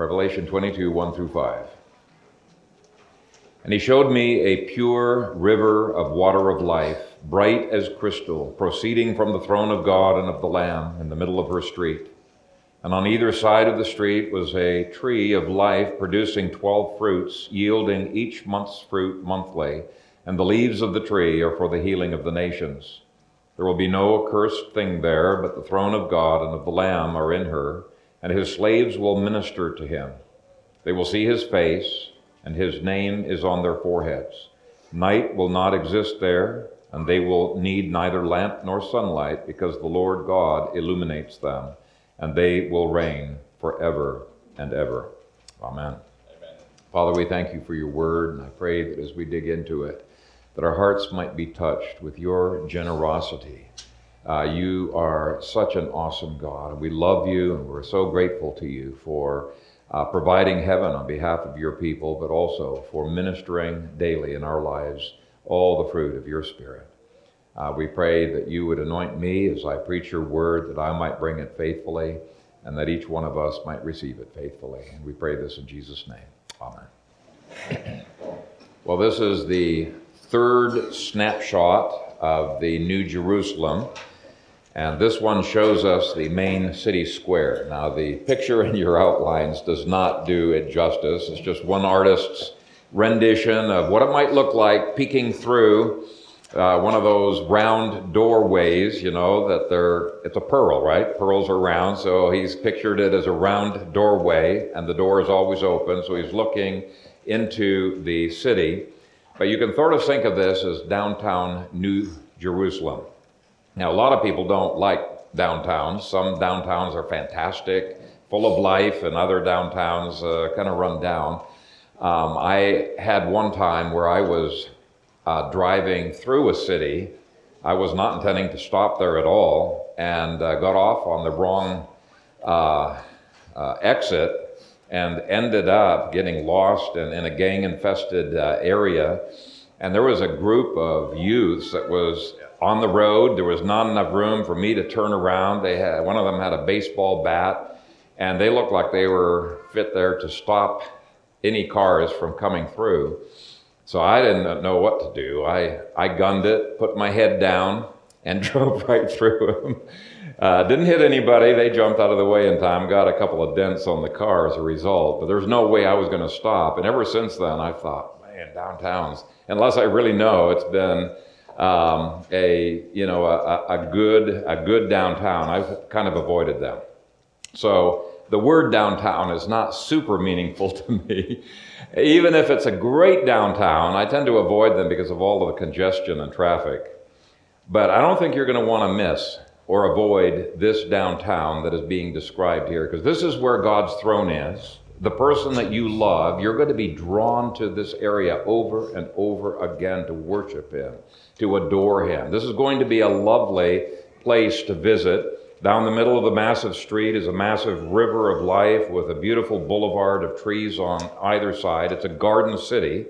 Revelation 22, 1 through 5. And he showed me a pure river of water of life, bright as crystal, proceeding from the throne of God and of the Lamb in the middle of her street. And on either side of the street was a tree of life producing twelve fruits, yielding each month's fruit monthly. And the leaves of the tree are for the healing of the nations. There will be no accursed thing there, but the throne of God and of the Lamb are in her, and his slaves will minister to him. They will see his face and his name is on their foreheads. Night will not exist there, and they will need neither lamp nor sunlight, because the Lord God illuminates them, and they will reign forever and ever. Amen. Amen. Father, we thank you for your word, and I pray that as we dig into it, that our hearts might be touched with your generosity. Uh, you are such an awesome God, and we love you, and we're so grateful to you for uh, providing heaven on behalf of your people, but also for ministering daily in our lives all the fruit of your Spirit. Uh, we pray that you would anoint me as I preach your word, that I might bring it faithfully, and that each one of us might receive it faithfully. And we pray this in Jesus' name. Amen. well, this is the third snapshot of the New Jerusalem. And this one shows us the main city square. Now, the picture in your outlines does not do it justice. It's just one artist's rendition of what it might look like peeking through uh, one of those round doorways, you know, that they're, it's a pearl, right? Pearls are round, so he's pictured it as a round doorway, and the door is always open, so he's looking into the city. But you can sort of think of this as downtown New Jerusalem. Now, a lot of people don't like downtowns. Some downtowns are fantastic, full of life, and other downtowns uh, kind of run down. Um, I had one time where I was uh, driving through a city. I was not intending to stop there at all and uh, got off on the wrong uh, uh, exit and ended up getting lost in, in a gang infested uh, area. And there was a group of youths that was on the road. There was not enough room for me to turn around. They had one of them had a baseball bat, and they looked like they were fit there to stop any cars from coming through. So I didn't know what to do. I, I gunned it, put my head down, and drove right through them. Uh, didn't hit anybody. They jumped out of the way in time, got a couple of dents on the car as a result, but there's no way I was going to stop. And ever since then, I thought, man, downtowns, unless I really know, it's been um, a you know a, a, good a good downtown. I've kind of avoided them. So the word downtown is not super meaningful to me. Even if it's a great downtown, I tend to avoid them because of all of the congestion and traffic. But I don't think you're going to want to miss or avoid this downtown that is being described here, because this is where God's throne is the person that you love, you're going to be drawn to this area over and over again to worship Him, to adore Him. This is going to be a lovely place to visit. Down the middle of the massive street is a massive river of life with a beautiful boulevard of trees on either side. It's a garden city.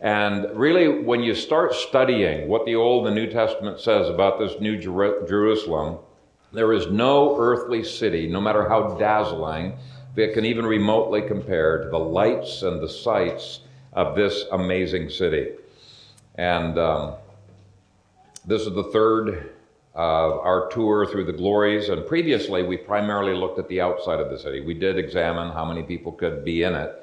And really, when you start studying what the Old and New Testament says about this New Jer- Jerusalem, there is no earthly city, no matter how dazzling, that can even remotely compare to the lights and the sights of this amazing city. And um, this is the third of our tour through the glories. And previously, we primarily looked at the outside of the city. We did examine how many people could be in it.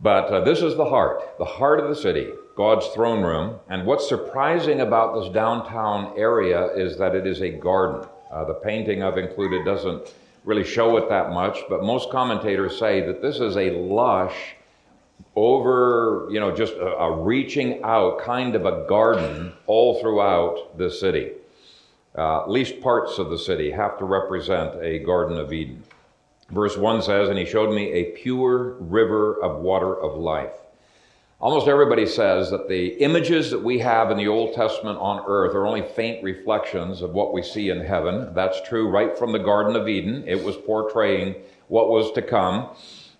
But uh, this is the heart, the heart of the city, God's throne room. And what's surprising about this downtown area is that it is a garden. Uh, the painting I've included doesn't really show it that much, but most commentators say that this is a lush, over, you know, just a, a reaching out kind of a garden all throughout the city. Uh, at least parts of the city have to represent a Garden of Eden. Verse 1 says, And he showed me a pure river of water of life Almost everybody says that the images that we have in the Old Testament on earth are only faint reflections of what we see in heaven. That's true right from the Garden of Eden. It was portraying what was to come.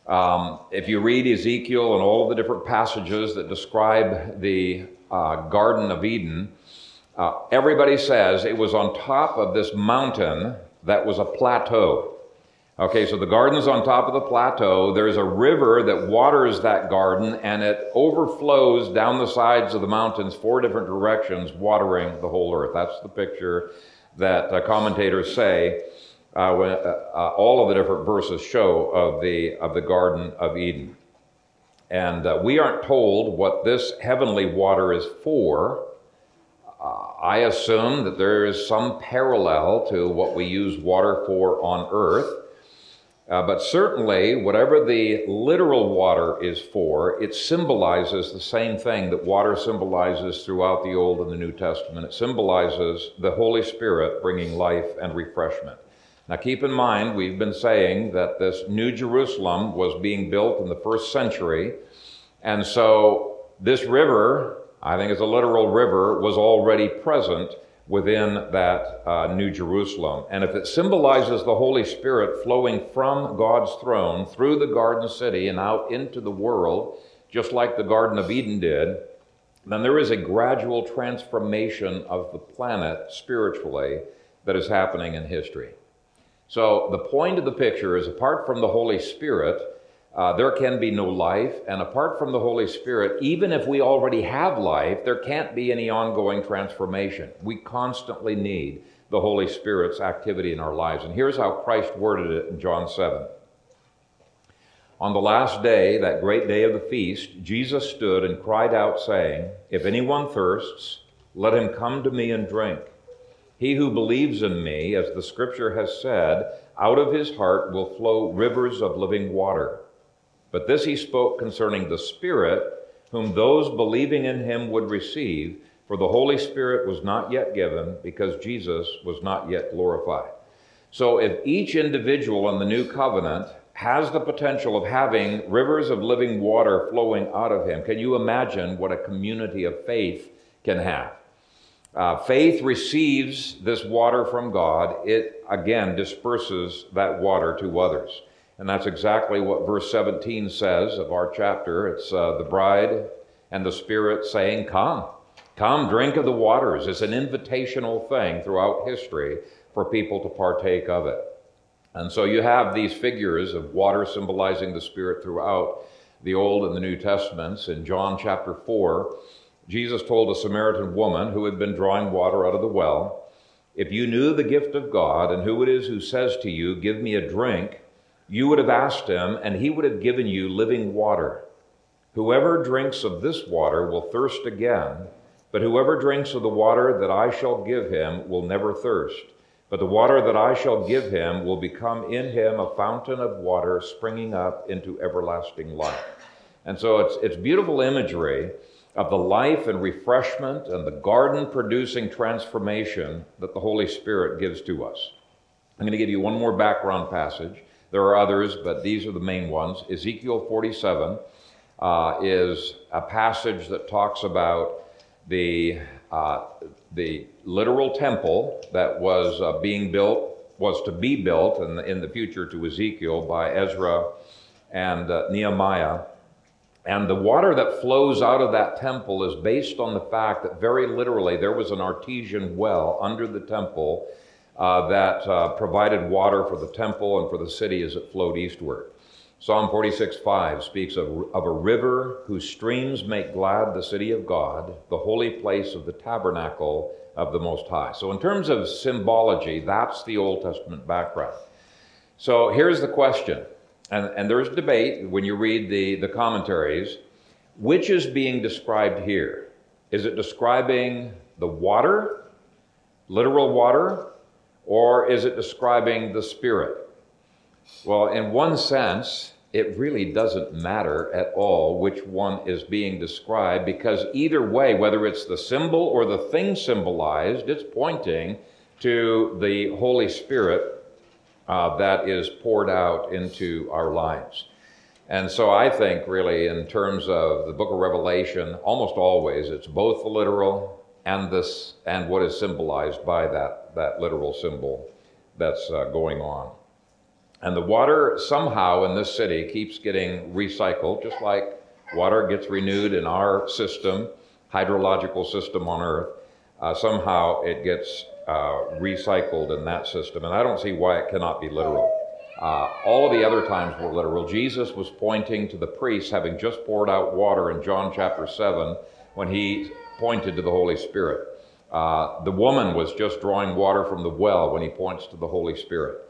Um, if you read Ezekiel and all the different passages that describe the uh, Garden of Eden, uh, everybody says it was on top of this mountain that was a plateau. Okay, so the garden's on top of the plateau. There's a river that waters that garden and it overflows down the sides of the mountains four different directions, watering the whole earth. That's the picture that uh, commentators say uh, when, uh, all of the different verses show of the, of the Garden of Eden. And uh, we aren't told what this heavenly water is for. Uh, I assume that there is some parallel to what we use water for on earth. Uh, but certainly, whatever the literal water is for, it symbolizes the same thing that water symbolizes throughout the Old and the New Testament. It symbolizes the Holy Spirit bringing life and refreshment. Now, keep in mind, we've been saying that this New Jerusalem was being built in the first century. And so, this river, I think it's a literal river, was already present within that uh, New Jerusalem. And if it symbolizes the Holy Spirit flowing from God's throne through the garden city and out into the world, just like the Garden of Eden did, then there is a gradual transformation of the planet spiritually that is happening in history. So the point of the picture is apart from the Holy Spirit, uh, there can be no life. And apart from the Holy Spirit, even if we already have life, there can't be any ongoing transformation. We constantly need the Holy Spirit's activity in our lives. And here's how Christ worded it in John 7. On the last day, that great day of the feast, Jesus stood and cried out, saying, If anyone thirsts, let him come to me and drink. He who believes in me, as the scripture has said, out of his heart will flow rivers of living water. But this he spoke concerning the Spirit, whom those believing in him would receive, for the Holy Spirit was not yet given, because Jesus was not yet glorified. So if each individual in the new covenant has the potential of having rivers of living water flowing out of him, can you imagine what a community of faith can have? Uh, faith receives this water from God. It again disperses that water to others. And that's exactly what verse 17 says of our chapter. It's uh, the bride and the Spirit saying, Come, come, drink of the waters. It's an invitational thing throughout history for people to partake of it. And so you have these figures of water symbolizing the Spirit throughout the Old and the New Testaments. In John chapter 4, Jesus told a Samaritan woman who had been drawing water out of the well, If you knew the gift of God and who it is who says to you, Give me a drink, you would have asked him, and he would have given you living water. Whoever drinks of this water will thirst again, but whoever drinks of the water that I shall give him will never thirst. But the water that I shall give him will become in him a fountain of water springing up into everlasting life. And so it's, it's beautiful imagery of the life and refreshment and the garden producing transformation that the Holy Spirit gives to us. I'm going to give you one more background passage. There are others, but these are the main ones. Ezekiel 47 uh, is a passage that talks about the, uh, the literal temple that was uh, being built, was to be built in the, in the future to Ezekiel by Ezra and uh, Nehemiah. And the water that flows out of that temple is based on the fact that very literally there was an artesian well under the temple uh, that uh, provided water for the temple and for the city as it flowed eastward. Psalm 46 5 speaks of, of a river whose streams make glad the city of God, the holy place of the tabernacle of the Most High. So, in terms of symbology, that's the Old Testament background. So, here's the question, and, and there's debate when you read the, the commentaries. Which is being described here? Is it describing the water, literal water, or is it describing the Spirit? Well, in one sense, it really doesn't matter at all which one is being described because either way, whether it's the symbol or the thing symbolized, it's pointing to the Holy Spirit uh, that is poured out into our lives. And so I think, really, in terms of the book of Revelation, almost always it's both the literal and this and what is symbolized by that, that literal symbol that's uh, going on. And the water somehow in this city keeps getting recycled, just like water gets renewed in our system, hydrological system on Earth. Uh, somehow it gets uh, recycled in that system. And I don't see why it cannot be literal. Uh, all of the other times were literal. Jesus was pointing to the priests having just poured out water in John chapter 7 when he pointed to the Holy Spirit. Uh, the woman was just drawing water from the well when he points to the Holy Spirit.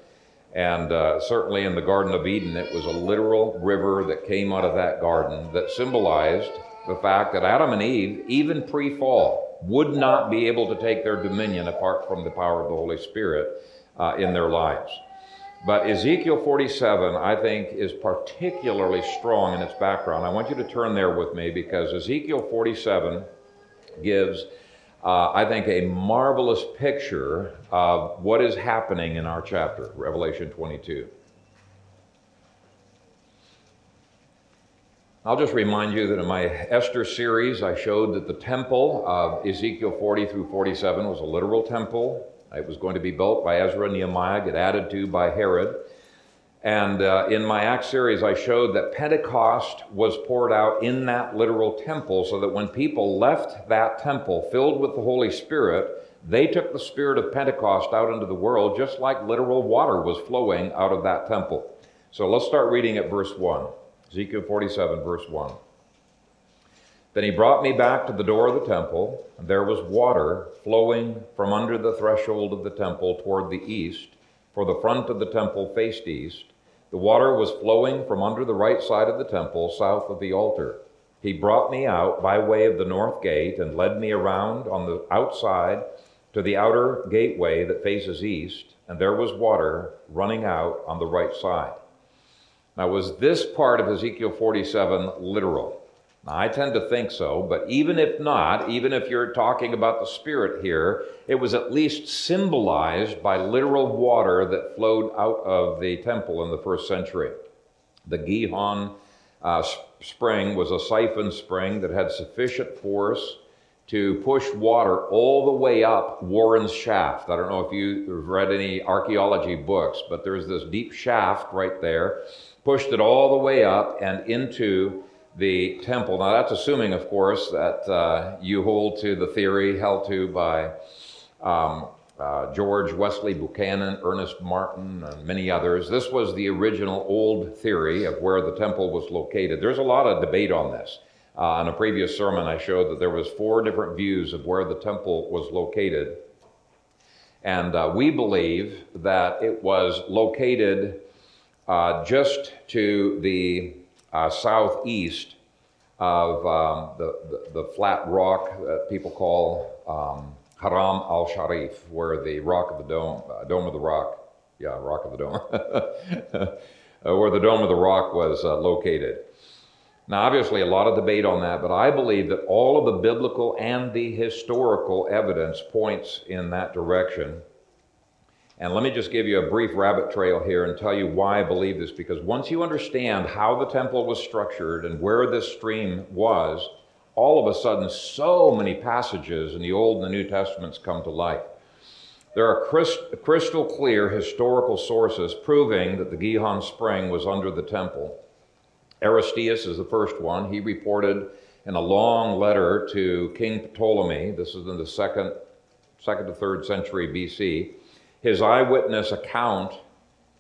And uh, certainly in the Garden of Eden, it was a literal river that came out of that garden that symbolized the fact that Adam and Eve, even pre fall, would not be able to take their dominion apart from the power of the Holy Spirit uh, in their lives. But Ezekiel 47, I think, is particularly strong in its background. I want you to turn there with me because Ezekiel 47 gives, uh, I think, a marvelous picture of what is happening in our chapter, Revelation 22. I'll just remind you that in my Esther series, I showed that the temple of Ezekiel 40 through 47 was a literal temple. It was going to be built by Ezra and Nehemiah, get added to by Herod. And uh, in my Acts series, I showed that Pentecost was poured out in that literal temple so that when people left that temple filled with the Holy Spirit, they took the spirit of Pentecost out into the world just like literal water was flowing out of that temple. So let's start reading at verse 1. Ezekiel 47, verse 1. Then he brought me back to the door of the temple, and there was water flowing from under the threshold of the temple toward the east, for the front of the temple faced east. The water was flowing from under the right side of the temple, south of the altar. He brought me out by way of the north gate and led me around on the outside to the outer gateway that faces east, and there was water running out on the right side. Now, was this part of Ezekiel 47 literal? Now, I tend to think so, but even if not, even if you're talking about the Spirit here, it was at least symbolized by literal water that flowed out of the temple in the first century. The Gihon uh, spring was a siphon spring that had sufficient force to push water all the way up Warren's shaft. I don't know if you've read any archaeology books, but there's this deep shaft right there pushed it all the way up and into the temple. Now, that's assuming, of course, that uh, you hold to the theory held to by um, uh, George Wesley Buchanan, Ernest Martin, and many others. This was the original old theory of where the temple was located. There's a lot of debate on this. Uh, in a previous sermon, I showed that there was four different views of where the temple was located, and uh, we believe that it was located uh, just to the uh, southeast of um, the, the, the, flat rock that people call um, Haram al Sharif, where the rock of the dome, uh, dome of the rock, yeah, rock of the dome, uh, where the dome of the rock was uh, located. Now, obviously, a lot of debate on that, but I believe that all of the biblical and the historical evidence points in that direction. And let me just give you a brief rabbit trail here and tell you why I believe this. Because once you understand how the temple was structured and where this stream was, all of a sudden, so many passages in the Old and the New Testaments come to light. There are crystal clear historical sources proving that the Gihon spring was under the temple. Aristeas is the first one. He reported in a long letter to King Ptolemy, this is in the second, second to third century BC, his eyewitness account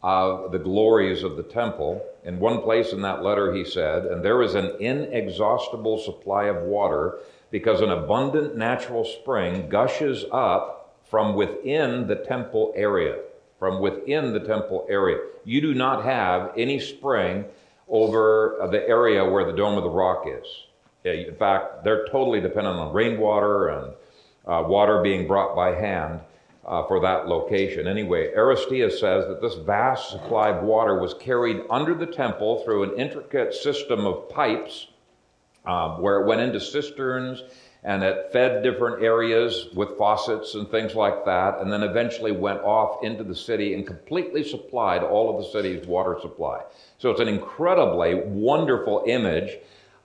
of the glories of the temple. In one place in that letter, he said, And there is an inexhaustible supply of water because an abundant natural spring gushes up from within the temple area. From within the temple area. You do not have any spring over the area where the Dome of the Rock is. In fact, they're totally dependent on rainwater and uh, water being brought by hand uh, for that location. Anyway, Aristeas says that this vast supply of water was carried under the temple through an intricate system of pipes um, where it went into cisterns and it fed different areas with faucets and things like that, and then eventually went off into the city and completely supplied all of the city's water supply. So it's an incredibly wonderful image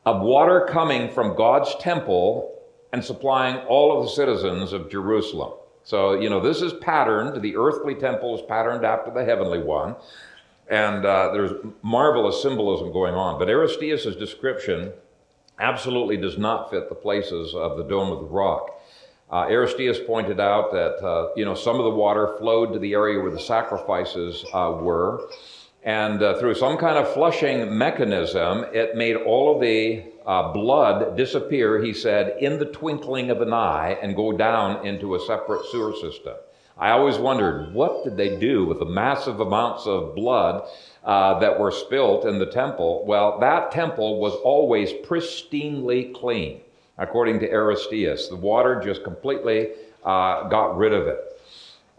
of water coming from God's temple and supplying all of the citizens of Jerusalem. So, you know, this is patterned, the earthly temple is patterned after the heavenly one. And uh, there's marvelous symbolism going on. But Aristeas' description absolutely does not fit the places of the Dome of the Rock. Uh, Aristeas pointed out that, uh, you know, some of the water flowed to the area where the sacrifices uh, were. And uh, through some kind of flushing mechanism, it made all of the uh, blood disappear, he said, in the twinkling of an eye and go down into a separate sewer system. I always wondered, what did they do with the massive amounts of blood uh, that were spilt in the temple? Well, that temple was always pristinely clean, according to Aristeas. The water just completely uh, got rid of it.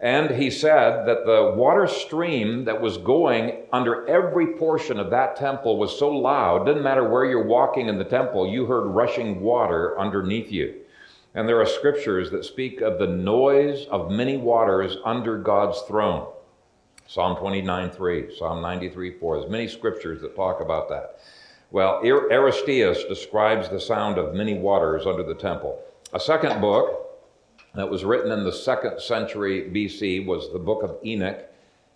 And he said that the water stream that was going under every portion of that temple was so loud, didn't matter where you're walking in the temple, you heard rushing water underneath you. And there are scriptures that speak of the noise of many waters under God's throne. Psalm 29 3, Psalm 93 4. There's many scriptures that talk about that. Well, Aristeas describes the sound of many waters under the temple. A second book that was written in the second century BC was the book of Enoch,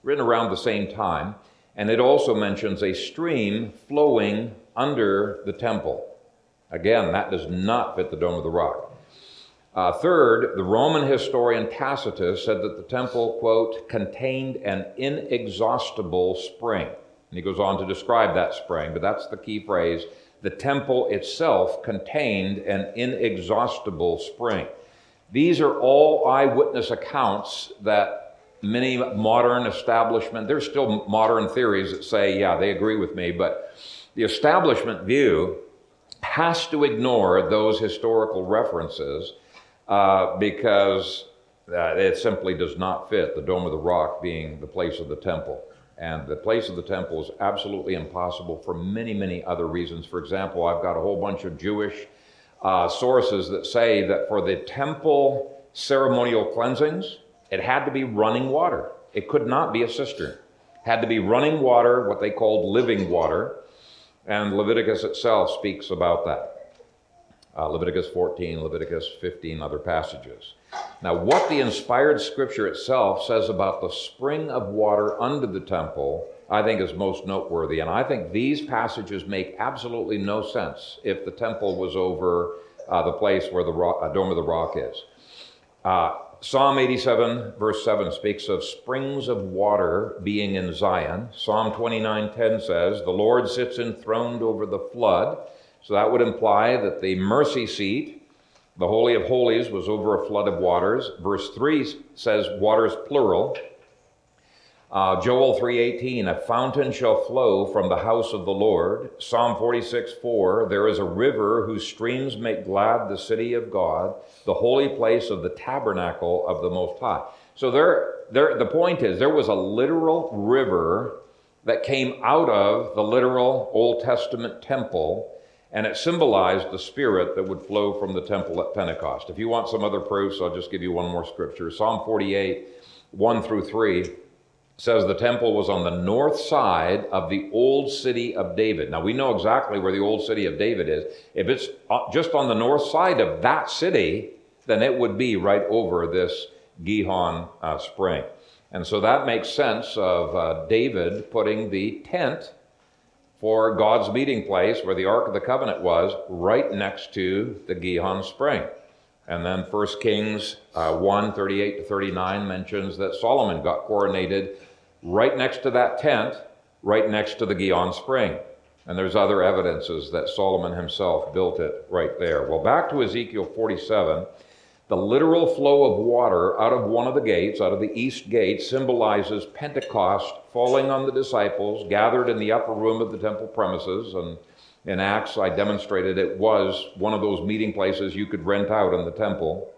written around the same time. And it also mentions a stream flowing under the temple. Again, that does not fit the Dome of the Rock. Uh, third, the Roman historian Tacitus said that the temple, quote, contained an inexhaustible spring. And he goes on to describe that spring, but that's the key phrase. The temple itself contained an inexhaustible spring. These are all eyewitness accounts that many modern establishment, there's still modern theories that say, yeah, they agree with me, but the establishment view has to ignore those historical references uh, because uh, it simply does not fit the Dome of the Rock being the place of the temple. And the place of the temple is absolutely impossible for many, many other reasons. For example, I've got a whole bunch of Jewish uh, sources that say that for the temple ceremonial cleansings, it had to be running water. It could not be a cistern. It had to be running water, what they called living water, and Leviticus itself speaks about that. Uh, Leviticus 14, Leviticus 15, other passages. Now, what the inspired scripture itself says about the spring of water under the temple I think is most noteworthy. And I think these passages make absolutely no sense if the temple was over uh, the place where the rock, uh, Dome of the Rock is. Uh, Psalm 87, verse 7, speaks of springs of water being in Zion. Psalm 29:10 says, The Lord sits enthroned over the flood. So that would imply that the mercy seat, the Holy of Holies, was over a flood of waters. Verse 3 says waters plural. Uh, Joel 3:18, a fountain shall flow from the house of the Lord. Psalm 46:4, there is a river whose streams make glad the city of God, the holy place of the tabernacle of the Most High. So there, there, the point is, there was a literal river that came out of the literal Old Testament temple, and it symbolized the spirit that would flow from the temple at Pentecost. If you want some other proofs, I'll just give you one more scripture. Psalm 48, 1 through 3 says the temple was on the north side of the old city of David. Now we know exactly where the old city of David is. If it's uh, just on the north side of that city, then it would be right over this Gihon uh, spring. And so that makes sense of uh, David putting the tent for God's meeting place where the Ark of the Covenant was right next to the Gihon spring. And then 1 Kings uh, 1 38 to 39 mentions that Solomon got coronated right next to that tent, right next to the Gihon spring. And there's other evidences that Solomon himself built it right there. Well, back to Ezekiel 47. The literal flow of water out of one of the gates, out of the east gate, symbolizes Pentecost falling on the disciples gathered in the upper room of the temple premises. And in Acts, I demonstrated it was one of those meeting places you could rent out in the temple.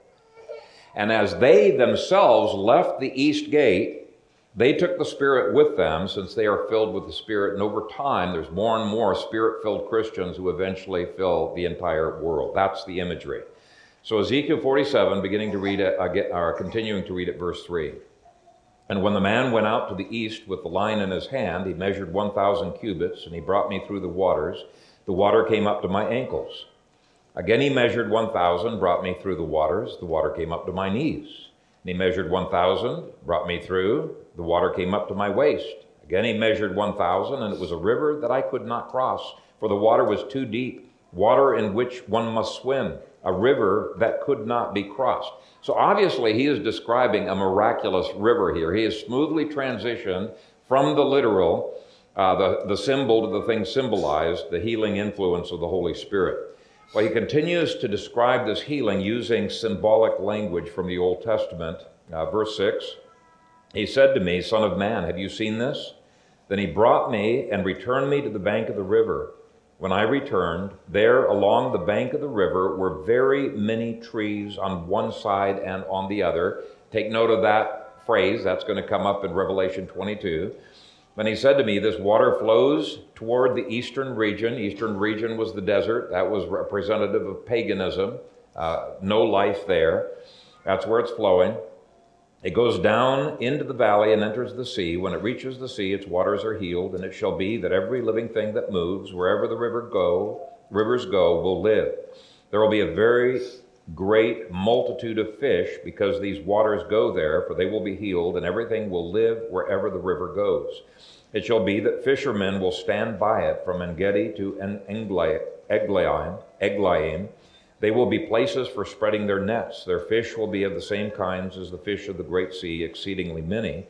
And as they themselves left the east gate, they took the Spirit with them since they are filled with the Spirit, and over time, there's more and more Spirit filled Christians who eventually fill the entire world. That's the imagery. So, Ezekiel 47, beginning to read it, uh, or uh, continuing to read it, verse 3. And when the man went out to the east with the line in his hand, he measured 1,000 cubits, and he brought me through the waters. The water came up to my ankles. Again, he measured 1,000, brought me through the waters. The water came up to my knees. And he measured 1,000, brought me through. The water came up to my waist. Again, he measured 1,000, and it was a river that I could not cross, for the water was too deep, water in which one must swim, a river that could not be crossed. So obviously, he is describing a miraculous river here. He has smoothly transitioned from the literal uh, the, the symbol to the thing symbolized, the healing influence of the Holy Spirit. Well, he continues to describe this healing using symbolic language from the Old Testament. Uh, verse 6 He said to me, Son of man, have you seen this? Then he brought me and returned me to the bank of the river. When I returned, there along the bank of the river were very many trees on one side and on the other. Take note of that phrase, that's going to come up in Revelation 22. Then he said to me, This water flows toward the eastern region. Eastern region was the desert. That was representative of paganism. Uh, no life there. That's where it's flowing. It goes down into the valley and enters the sea. When it reaches the sea, its waters are healed, and it shall be that every living thing that moves, wherever the river go, rivers go, will live. There will be a very great multitude of fish because these waters go there, for they will be healed, and everything will live wherever the river goes. It shall be that fishermen will stand by it from Engedi to Eglaim. They will be places for spreading their nets. Their fish will be of the same kinds as the fish of the great sea, exceedingly many.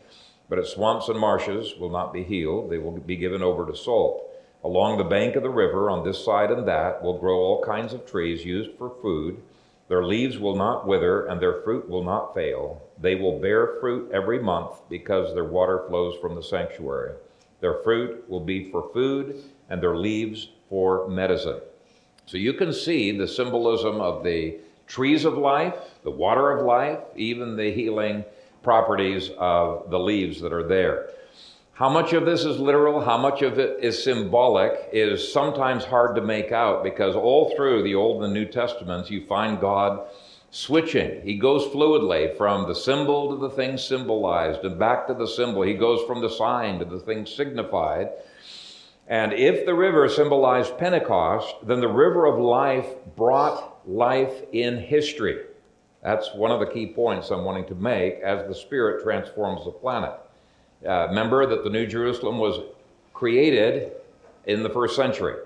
But its swamps and marshes will not be healed. They will be given over to salt. Along the bank of the river, on this side and that, will grow all kinds of trees used for food their leaves will not wither, and their fruit will not fail. They will bear fruit every month because their water flows from the sanctuary. Their fruit will be for food, and their leaves for medicine. So you can see the symbolism of the trees of life, the water of life, even the healing properties of the leaves that are there. How much of this is literal, how much of it is symbolic, is sometimes hard to make out because all through the Old and the New Testaments, you find God switching. He goes fluidly from the symbol to the thing symbolized and back to the symbol. He goes from the sign to the thing signified. And if the river symbolized Pentecost, then the river of life brought life in history. That's one of the key points I'm wanting to make as the Spirit transforms the planet. Uh, remember that the New Jerusalem was created in the first century.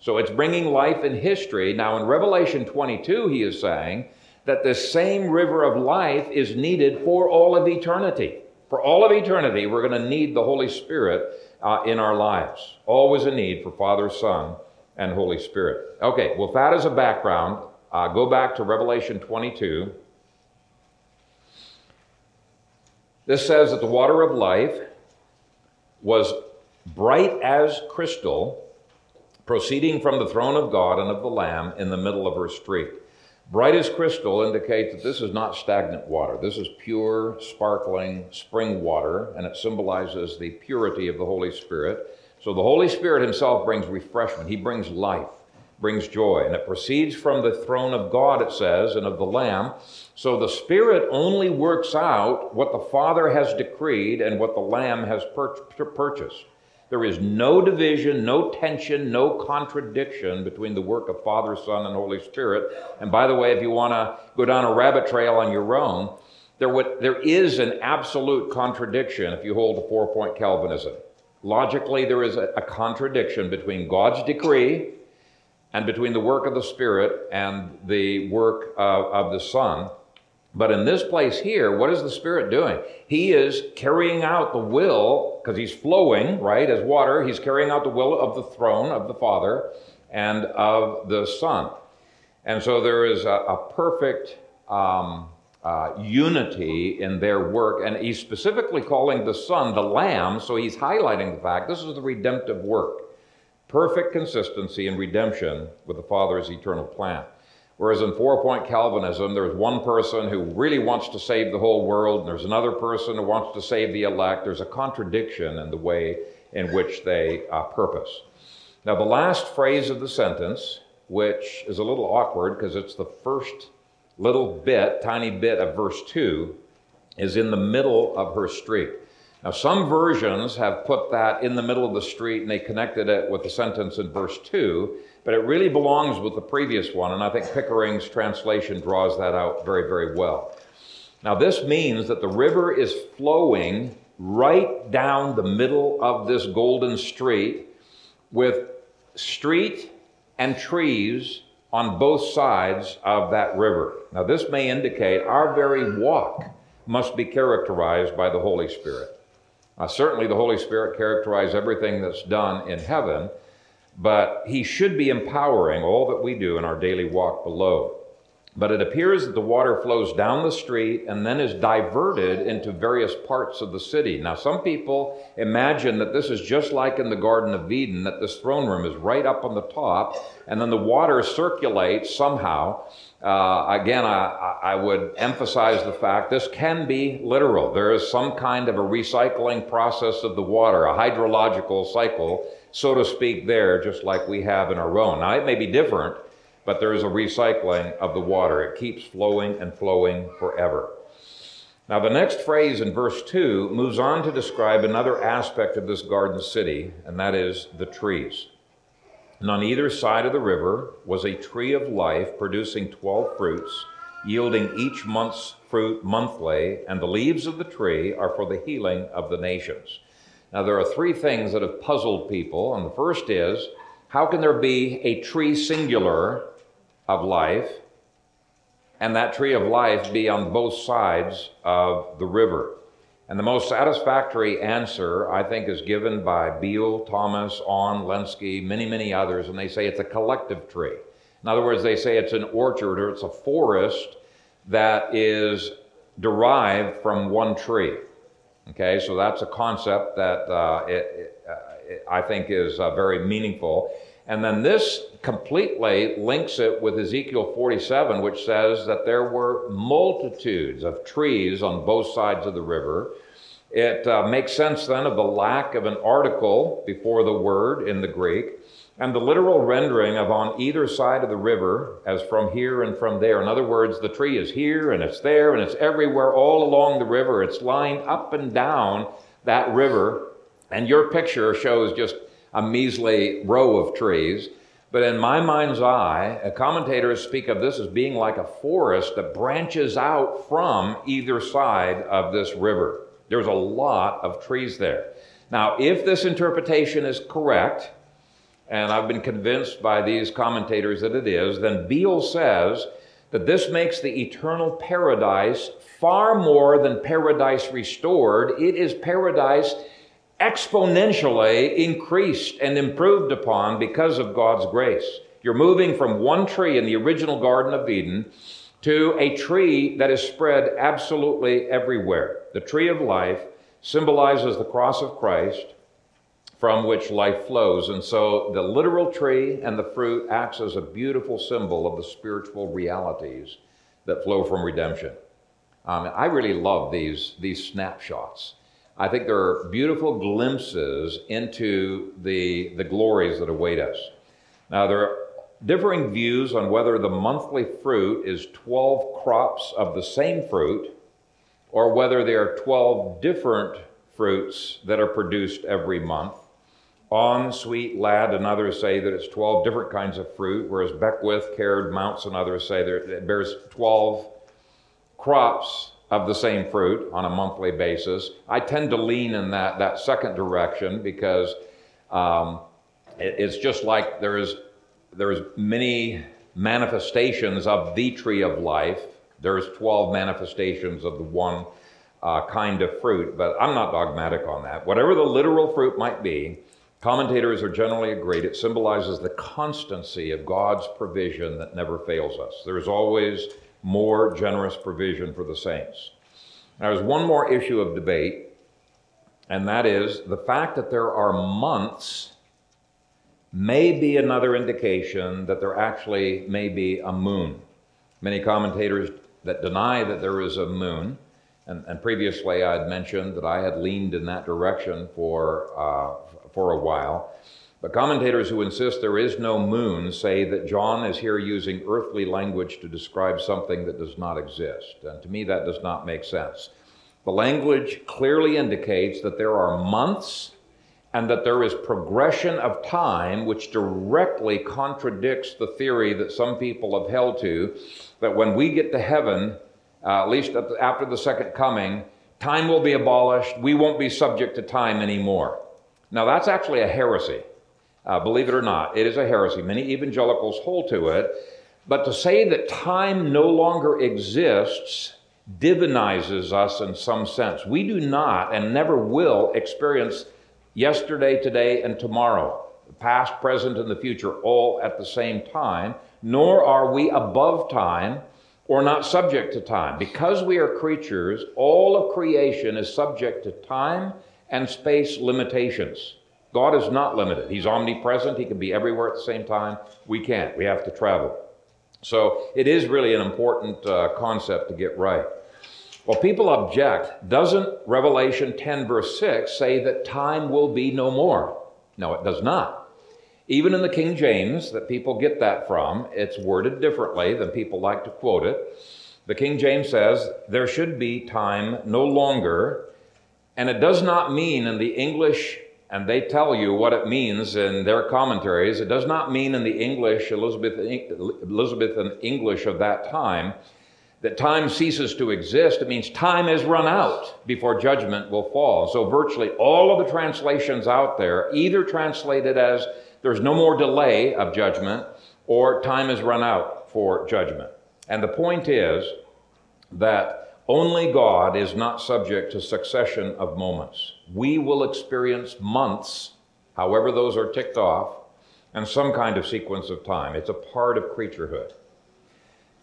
So it's bringing life in history. Now, in Revelation 22, he is saying that the same river of life is needed for all of eternity. For all of eternity, we're going to need the Holy Spirit uh, in our lives. Always a need for Father, Son, and Holy Spirit. Okay, well, that is a background. Uh, go back to Revelation 22. This says that the water of life was bright as crystal, proceeding from the throne of God and of the Lamb in the middle of her street. Bright as crystal indicates that this is not stagnant water. This is pure, sparkling spring water, and it symbolizes the purity of the Holy Spirit. So the Holy Spirit Himself brings refreshment, He brings life brings joy. And it proceeds from the throne of God, it says, and of the Lamb. So the Spirit only works out what the Father has decreed and what the Lamb has pur- purchased. There is no division, no tension, no contradiction between the work of Father, Son, and Holy Spirit. And by the way, if you want to go down a rabbit trail on your own, there, would, there is an absolute contradiction if you hold to four point Calvinism. Logically, there is a, a contradiction between God's decree and between the work of the Spirit and the work of, of the Son. But in this place here, what is the Spirit doing? He is carrying out the will, because he's flowing, right, as water. He's carrying out the will of the throne of the Father and of the Son. And so there is a, a perfect um, uh, unity in their work. And he's specifically calling the Son the Lamb, so he's highlighting the fact this is the redemptive work perfect consistency and redemption with the Father's eternal plan. Whereas in four point Calvinism, there's one person who really wants to save the whole world, and there's another person who wants to save the elect. There's a contradiction in the way in which they uh, purpose. Now, the last phrase of the sentence, which is a little awkward because it's the first little bit, tiny bit of verse 2, is in the middle of her street. Now, some versions have put that in the middle of the street and they connected it with the sentence in verse 2, but it really belongs with the previous one, and I think Pickering's translation draws that out very, very well. Now, this means that the river is flowing right down the middle of this golden street with street and trees on both sides of that river. Now, this may indicate our very walk must be characterized by the Holy Spirit. Uh, certainly, the Holy Spirit characterizes everything that's done in heaven, but He should be empowering all that we do in our daily walk below. But it appears that the water flows down the street and then is diverted into various parts of the city. Now, some people imagine that this is just like in the Garden of Eden, that this throne room is right up on the top, and then the water circulates somehow. Uh, again, I, I would emphasize the fact this can be literal. There is some kind of a recycling process of the water, a hydrological cycle, so to speak, there, just like we have in our own. Now, it may be different but there is a recycling of the water. It keeps flowing and flowing forever. Now, the next phrase in verse 2 moves on to describe another aspect of this garden city, and that is the trees. And on either side of the river was a tree of life producing 12 fruits, yielding each month's fruit monthly, and the leaves of the tree are for the healing of the nations. Now, there are three things that have puzzled people, and the first is how can there be a tree singular of life, and that tree of life be on both sides of the river. And the most satisfactory answer, I think, is given by Beale, Thomas, Aune, Lenski, many, many others, and they say it's a collective tree. In other words, they say it's an orchard or it's a forest that is derived from one tree. Okay, so that's a concept that uh, it, it, uh, it, I think is uh, very meaningful. And then this completely links it with Ezekiel 47, which says that there were multitudes of trees on both sides of the river. It uh, makes sense then of the lack of an article before the word in the Greek, and the literal rendering of on either side of the river as from here and from there. In other words, the tree is here and it's there and it's everywhere all along the river. It's lined up and down that river. And your picture shows just a measly row of trees. But in my mind's eye, commentators speak of this as being like a forest that branches out from either side of this river. There's a lot of trees there. Now, if this interpretation is correct, and I've been convinced by these commentators that it is, then Beale says that this makes the eternal paradise far more than paradise restored. It is paradise exponentially increased and improved upon because of God's grace. You're moving from one tree in the original Garden of Eden to a tree that is spread absolutely everywhere. The tree of life symbolizes the cross of Christ from which life flows. And so the literal tree and the fruit acts as a beautiful symbol of the spiritual realities that flow from redemption. Um, I really love these, these snapshots. I think there are beautiful glimpses into the, the glories that await us. Now, there are differing views on whether the monthly fruit is 12 crops of the same fruit or whether there are 12 different fruits that are produced every month. Aune Sweet, Ladd and others say that it's 12 different kinds of fruit, whereas Beckwith, Caird, Mounce, and others say that it bears 12 crops of the same fruit on a monthly basis. I tend to lean in that, that second direction because um, it, it's just like there's, there's many manifestations of the tree of life. There's 12 manifestations of the one uh, kind of fruit, but I'm not dogmatic on that. Whatever the literal fruit might be, commentators are generally agreed it symbolizes the constancy of God's provision that never fails us. There's always more generous provision for the saints. Now, there's one more issue of debate, and that is the fact that there are months may be another indication that there actually may be a moon. Many commentators that deny that there is a moon, and, and previously I had mentioned that I had leaned in that direction for, uh, for a while. But commentators who insist there is no moon say that John is here using earthly language to describe something that does not exist. And to me, that does not make sense. The language clearly indicates that there are months and that there is progression of time, which directly contradicts the theory that some people have held to that when we get to heaven, uh, at least after the second coming, time will be abolished. We won't be subject to time anymore. Now, that's actually a heresy. Uh, believe it or not, it is a heresy. Many evangelicals hold to it. But to say that time no longer exists divinizes us in some sense. We do not and never will experience yesterday, today, and tomorrow, past, present, and the future, all at the same time, nor are we above time or not subject to time. Because we are creatures, all of creation is subject to time and space limitations. God is not limited. He's omnipresent. He can be everywhere at the same time. We can't. We have to travel. So it is really an important uh, concept to get right. Well, people object. Doesn't Revelation 10, verse 6 say that time will be no more? No, it does not. Even in the King James, that people get that from, it's worded differently than people like to quote it. The King James says, There should be time no longer. And it does not mean in the English and they tell you what it means in their commentaries. It does not mean in the English, Elizabethan English of that time, that time ceases to exist. It means time has run out before judgment will fall. So, virtually all of the translations out there either translate it as there's no more delay of judgment or time has run out for judgment. And the point is that only God is not subject to succession of moments. We will experience months, however those are ticked off, and some kind of sequence of time. It's a part of creaturehood.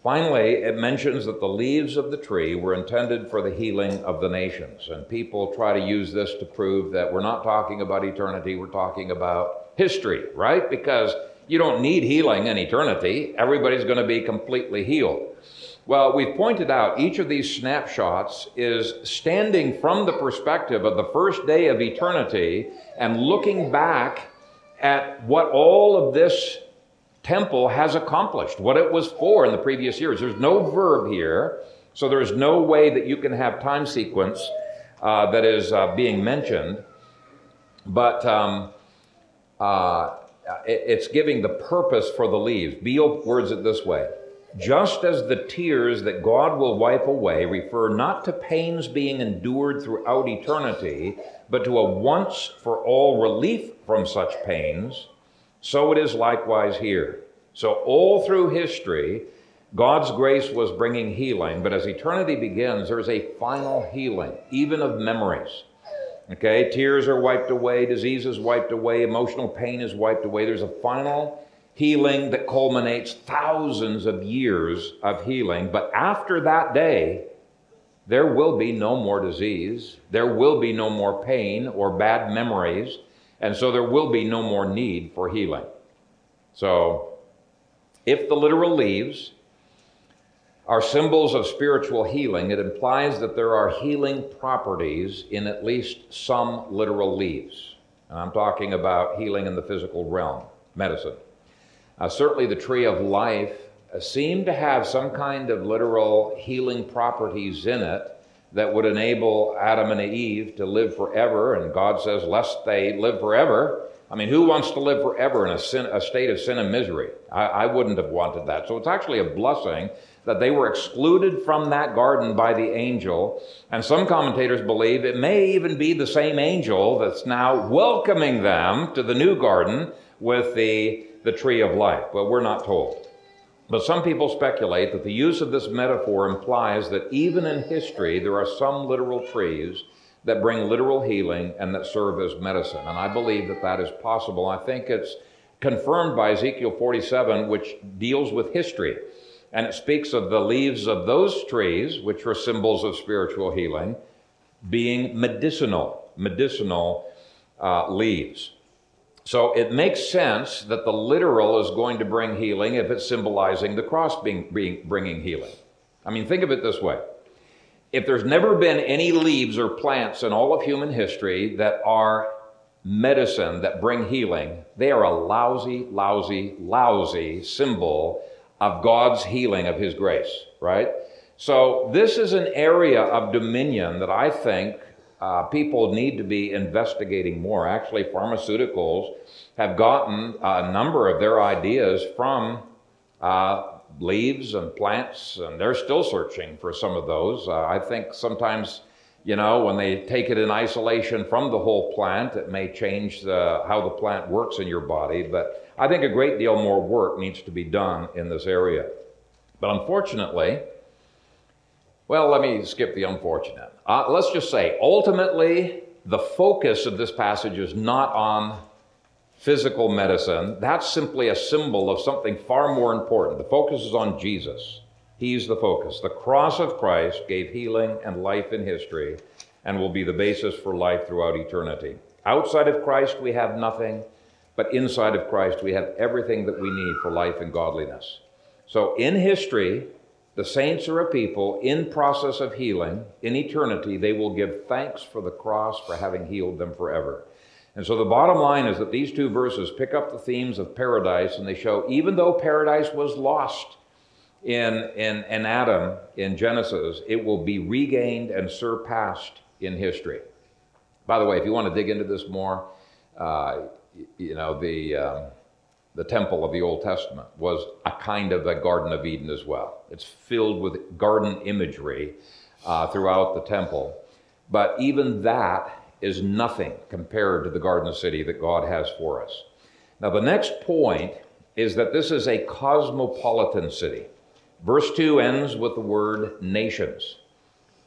Finally, it mentions that the leaves of the tree were intended for the healing of the nations. And people try to use this to prove that we're not talking about eternity, we're talking about history, right? Because you don't need healing in eternity. Everybody's going to be completely healed. Well, we've pointed out each of these snapshots is standing from the perspective of the first day of eternity and looking back at what all of this temple has accomplished, what it was for in the previous years. There's no verb here, so there's no way that you can have time sequence uh, that is uh, being mentioned. But um, uh, it, it's giving the purpose for the leaves. Beale words it this way just as the tears that God will wipe away refer not to pains being endured throughout eternity, but to a once for all relief from such pains, so it is likewise here. So, all through history, God's grace was bringing healing, but as eternity begins, there's a final healing, even of memories. Okay, tears are wiped away, disease is wiped away, emotional pain is wiped away. There's a final healing that culminates thousands of years of healing. But after that day, there will be no more disease, there will be no more pain or bad memories, and so there will be no more need for healing. So, if the literal leaves are symbols of spiritual healing, it implies that there are healing properties in at least some literal leaves. And I'm talking about healing in the physical realm, medicine. Uh, certainly, the tree of life uh, seemed to have some kind of literal healing properties in it that would enable Adam and Eve to live forever. And God says, lest they live forever. I mean, who wants to live forever in a, sin, a state of sin and misery? I, I wouldn't have wanted that. So it's actually a blessing that they were excluded from that garden by the angel. And some commentators believe it may even be the same angel that's now welcoming them to the new garden with the the tree of life, but we're not told. But some people speculate that the use of this metaphor implies that even in history, there are some literal trees that bring literal healing and that serve as medicine. And I believe that that is possible. I think it's confirmed by Ezekiel 47, which deals with history. And it speaks of the leaves of those trees, which were symbols of spiritual healing, being medicinal, medicinal uh, leaves. So it makes sense that the literal is going to bring healing if it's symbolizing the cross being, being, bringing healing. I mean, think of it this way. If there's never been any leaves or plants in all of human history that are medicine that bring healing, they are a lousy, lousy, lousy symbol of God's healing of His grace, right? So this is an area of dominion that I think uh, people need to be investigating more. Actually, pharmaceuticals have gotten a number of their ideas from uh, leaves and plants, and they're still searching for some of those. Uh, I think sometimes, you know, when they take it in isolation from the whole plant, it may change the, how the plant works in your body. But I think a great deal more work needs to be done in this area. But unfortunately, Well, let me skip the unfortunate. Uh, let's just say, ultimately, the focus of this passage is not on physical medicine. That's simply a symbol of something far more important. The focus is on Jesus. He's the focus. The cross of Christ gave healing and life in history and will be the basis for life throughout eternity. Outside of Christ, we have nothing, but inside of Christ, we have everything that we need for life and godliness. So, in history, the saints are a people in process of healing. In eternity, they will give thanks for the cross for having healed them forever. And so the bottom line is that these two verses pick up the themes of paradise and they show even though paradise was lost in, in, in Adam in Genesis, it will be regained and surpassed in history. By the way, if you want to dig into this more, uh, you know, the. Um, the temple of the Old Testament was a kind of a Garden of Eden as well. It's filled with garden imagery uh, throughout the temple. But even that is nothing compared to the garden city that God has for us. Now, the next point is that this is a cosmopolitan city. Verse 2 ends with the word nations.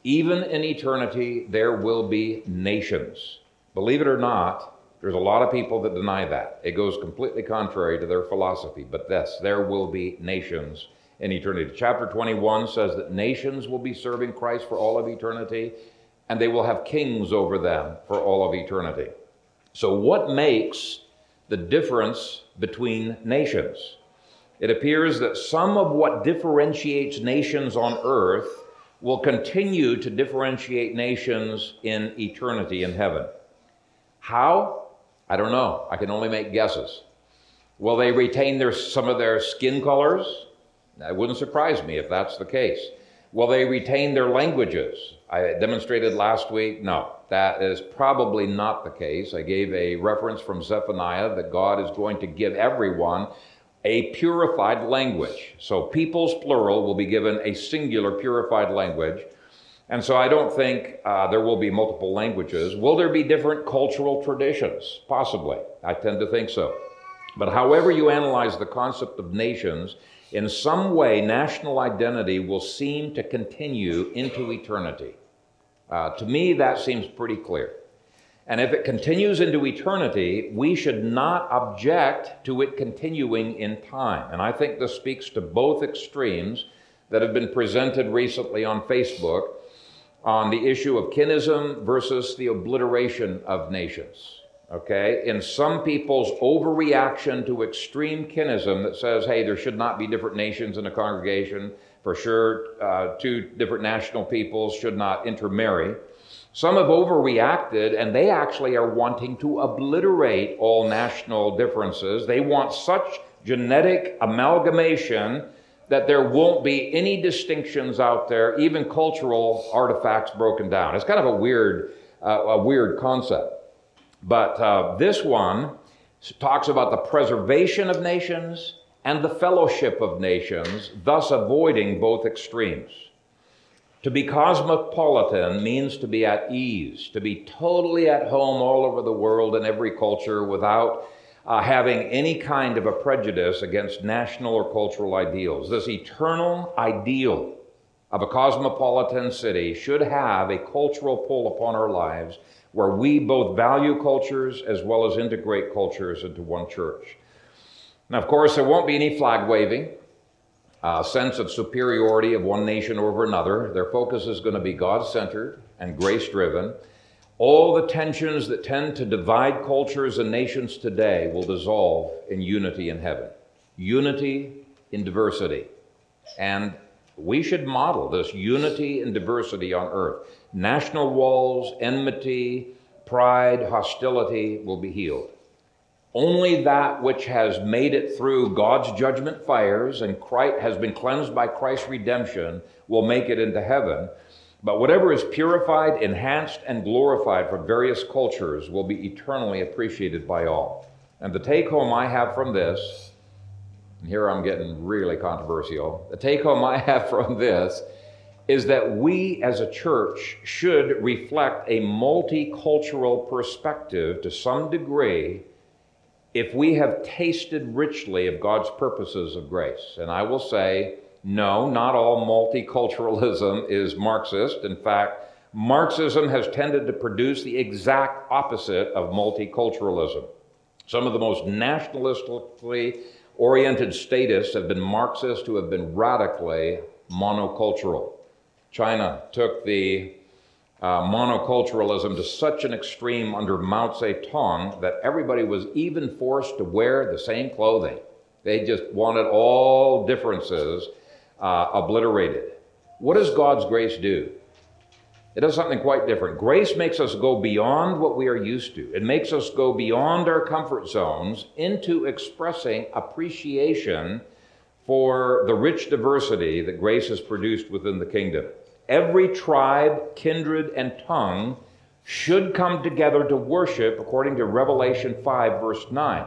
Even in eternity, there will be nations. Believe it or not, there's a lot of people that deny that. It goes completely contrary to their philosophy. But this, there will be nations in eternity. Chapter 21 says that nations will be serving Christ for all of eternity, and they will have kings over them for all of eternity. So, what makes the difference between nations? It appears that some of what differentiates nations on earth will continue to differentiate nations in eternity in heaven. How? I don't know. I can only make guesses. Will they retain their, some of their skin colors? That wouldn't surprise me if that's the case. Will they retain their languages? I demonstrated last week. No, that is probably not the case. I gave a reference from Zephaniah that God is going to give everyone a purified language. So, peoples plural will be given a singular purified language. And so I don't think uh, there will be multiple languages. Will there be different cultural traditions? Possibly. I tend to think so. But however you analyze the concept of nations, in some way, national identity will seem to continue into eternity. Uh, to me, that seems pretty clear. And if it continues into eternity, we should not object to it continuing in time. And I think this speaks to both extremes that have been presented recently on Facebook on the issue of kinism versus the obliteration of nations. Okay? In some people's overreaction to extreme kinism that says, hey, there should not be different nations in a congregation, for sure, uh, two different national peoples should not intermarry. Some have overreacted and they actually are wanting to obliterate all national differences. They want such genetic amalgamation that there won't be any distinctions out there, even cultural artifacts broken down. It's kind of a weird, uh, a weird concept. But uh, this one talks about the preservation of nations and the fellowship of nations, thus avoiding both extremes. To be cosmopolitan means to be at ease, to be totally at home all over the world in every culture without uh, having any kind of a prejudice against national or cultural ideals. This eternal ideal of a cosmopolitan city should have a cultural pull upon our lives where we both value cultures as well as integrate cultures into one church. Now, of course, there won't be any flag waving, a sense of superiority of one nation over another. Their focus is going to be God centered and grace driven. All the tensions that tend to divide cultures and nations today will dissolve in unity in heaven. Unity in diversity. And we should model this unity and diversity on earth. National walls, enmity, pride, hostility will be healed. Only that which has made it through God's judgment fires and has been cleansed by Christ's redemption will make it into heaven. But whatever is purified, enhanced, and glorified from various cultures will be eternally appreciated by all. And the take home I have from this, and here I'm getting really controversial, the take home I have from this is that we as a church should reflect a multicultural perspective to some degree if we have tasted richly of God's purposes of grace. And I will say, No, not all multiculturalism is Marxist. In fact, Marxism has tended to produce the exact opposite of multiculturalism. Some of the most nationalistically oriented statists have been Marxists who have been radically monocultural. China took the uh, monoculturalism to such an extreme under Mao Zedong that everybody was even forced to wear the same clothing. They just wanted all differences uh, obliterated. What does God's grace do? It does something quite different. Grace makes us go beyond what we are used to. It makes us go beyond our comfort zones into expressing appreciation for the rich diversity that grace has produced within the kingdom. Every tribe, kindred, and tongue should come together to worship according to Revelation 5, verse 9.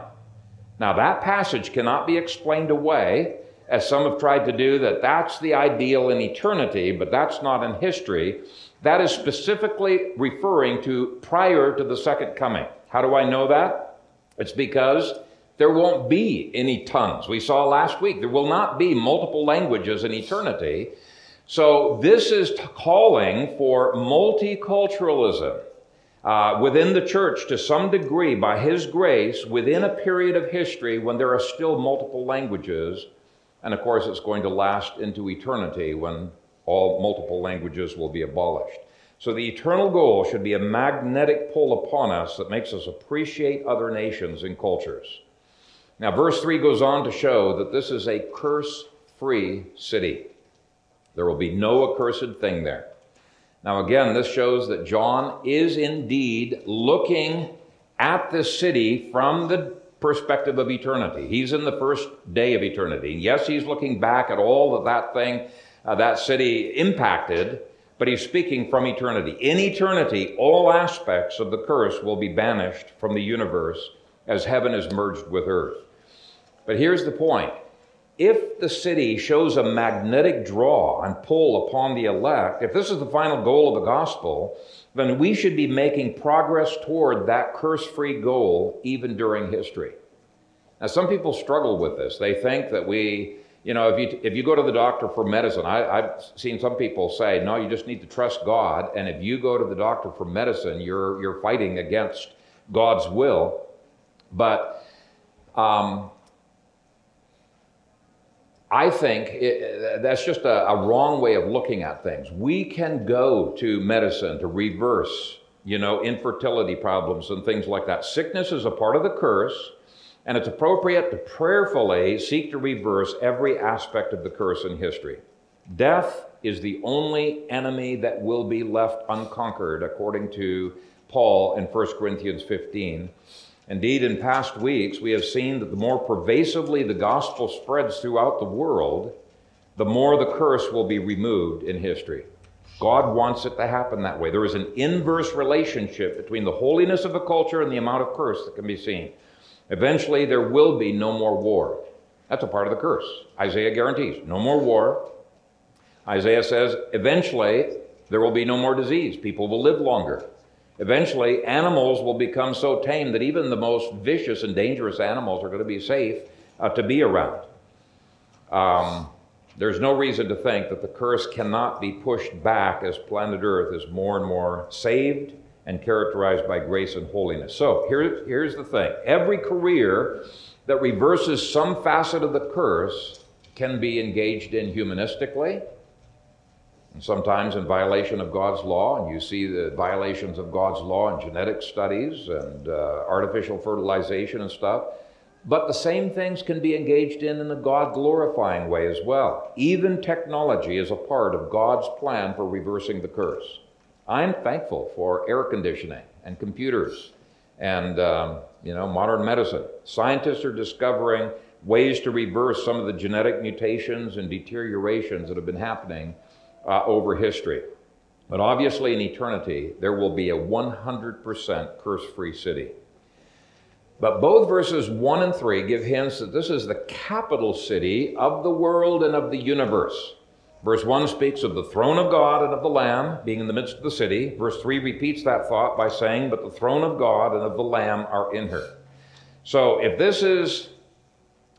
Now, that passage cannot be explained away, as some have tried to do, that that's the ideal in eternity, but that's not in history. That is specifically referring to prior to the second coming. How do I know that? It's because there won't be any tongues. We saw last week, there will not be multiple languages in eternity. So, this is calling for multiculturalism uh, within the church to some degree by His grace within a period of history when there are still multiple languages. And of course, it's going to last into eternity when all multiple languages will be abolished. So, the eternal goal should be a magnetic pull upon us that makes us appreciate other nations and cultures. Now, verse 3 goes on to show that this is a curse free city. There will be no accursed thing there. Now, again, this shows that John is indeed looking at the city from the perspective of eternity. He's in the first day of eternity. Yes, he's looking back at all that that thing, uh, that city impacted, but he's speaking from eternity. In eternity, all aspects of the curse will be banished from the universe as heaven is merged with earth. But here's the point if the city shows a magnetic draw and pull upon the elect, if this is the final goal of the gospel, then we should be making progress toward that curse free goal even during history. Now, some people struggle with this. They think that we, you know, if you, if you go to the doctor for medicine, I, I've seen some people say, no, you just need to trust God. And if you go to the doctor for medicine, you're, you're fighting against God's will. But um, I think it, that's just a, a, wrong way of looking at things. We can go to medicine to reverse, you know, infertility problems and things like that. Sickness is a part of the curse, and it's appropriate to prayerfully seek to reverse every aspect of the curse in history. Death is the only enemy that will be left unconquered, according to Paul in 1 Corinthians 15. Indeed, in past weeks, we have seen that the more pervasively the gospel spreads throughout the world, the more the curse will be removed in history. God wants it to happen that way. There is an inverse relationship between the holiness of a culture and the amount of curse that can be seen. Eventually, there will be no more war. That's a part of the curse. Isaiah guarantees no more war. Isaiah says eventually there will be no more disease. People will live longer. Eventually, animals will become so tame that even the most vicious and dangerous animals are going to be safe uh, to be around. Um, there's no reason to think that the curse cannot be pushed back as planet Earth is more and more saved and characterized by grace and holiness. So here, here's the thing every career that reverses some facet of the curse can be engaged in humanistically and sometimes in violation of God's law, and you see the violations of God's law in genetic studies and uh, artificial fertilization and stuff. But the same things can be engaged in in a God glorifying way as well. Even technology is a part of God's plan for reversing the curse. I'm thankful for air conditioning and computers and um, you know modern medicine. Scientists are discovering ways to reverse some of the genetic mutations and deteriorations that have been happening uh, over history. But obviously, in eternity, there will be a 100% curse free city. But both verses 1 and 3 give hints that this is the capital city of the world and of the universe. Verse 1 speaks of the throne of God and of the Lamb being in the midst of the city. Verse 3 repeats that thought by saying, But the throne of God and of the Lamb are in her. So if this is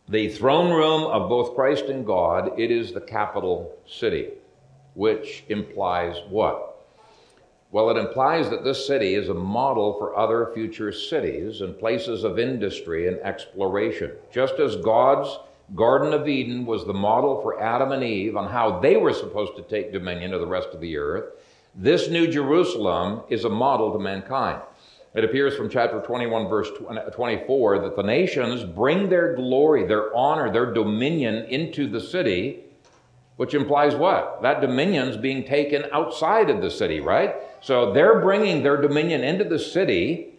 the throne room of both Christ and God, it is the capital city, which implies what? Well, it implies that this city is a model for other future cities and places of industry and exploration. Just as God's Garden of Eden was the model for Adam and Eve on how they were supposed to take dominion of the rest of the earth, this New Jerusalem is a model to mankind. It appears from chapter 21, verse uh, 24, that the nations bring their glory, their honor, their dominion into the city, which implies what? That dominion's being taken outside of the city, right? So they're bringing their dominion into the city,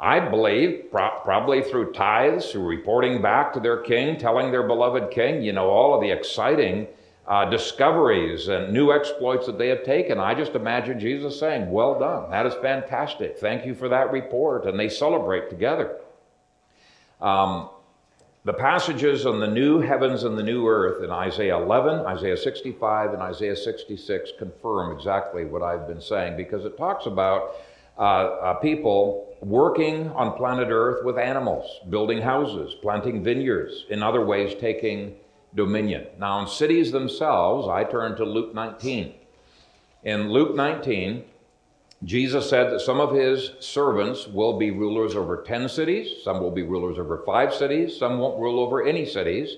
I believe, pro- probably through tithes, through reporting back to their king, telling their beloved king, you know, all of the exciting uh, discoveries and new exploits that they have taken. I just imagine Jesus saying, Well done. That is fantastic. Thank you for that report. And they celebrate together. Um, the passages on the new heavens and the new earth in Isaiah 11, Isaiah 65, and Isaiah 66 confirm exactly what I've been saying because it talks about uh, uh, people working on planet Earth with animals, building houses, planting vineyards, in other ways, taking dominion. Now, in cities themselves, I turn to Luke 19. In Luke 19, Jesus said that some of his servants will be rulers over 10 cities, some will be rulers over five cities, some won't rule over any cities.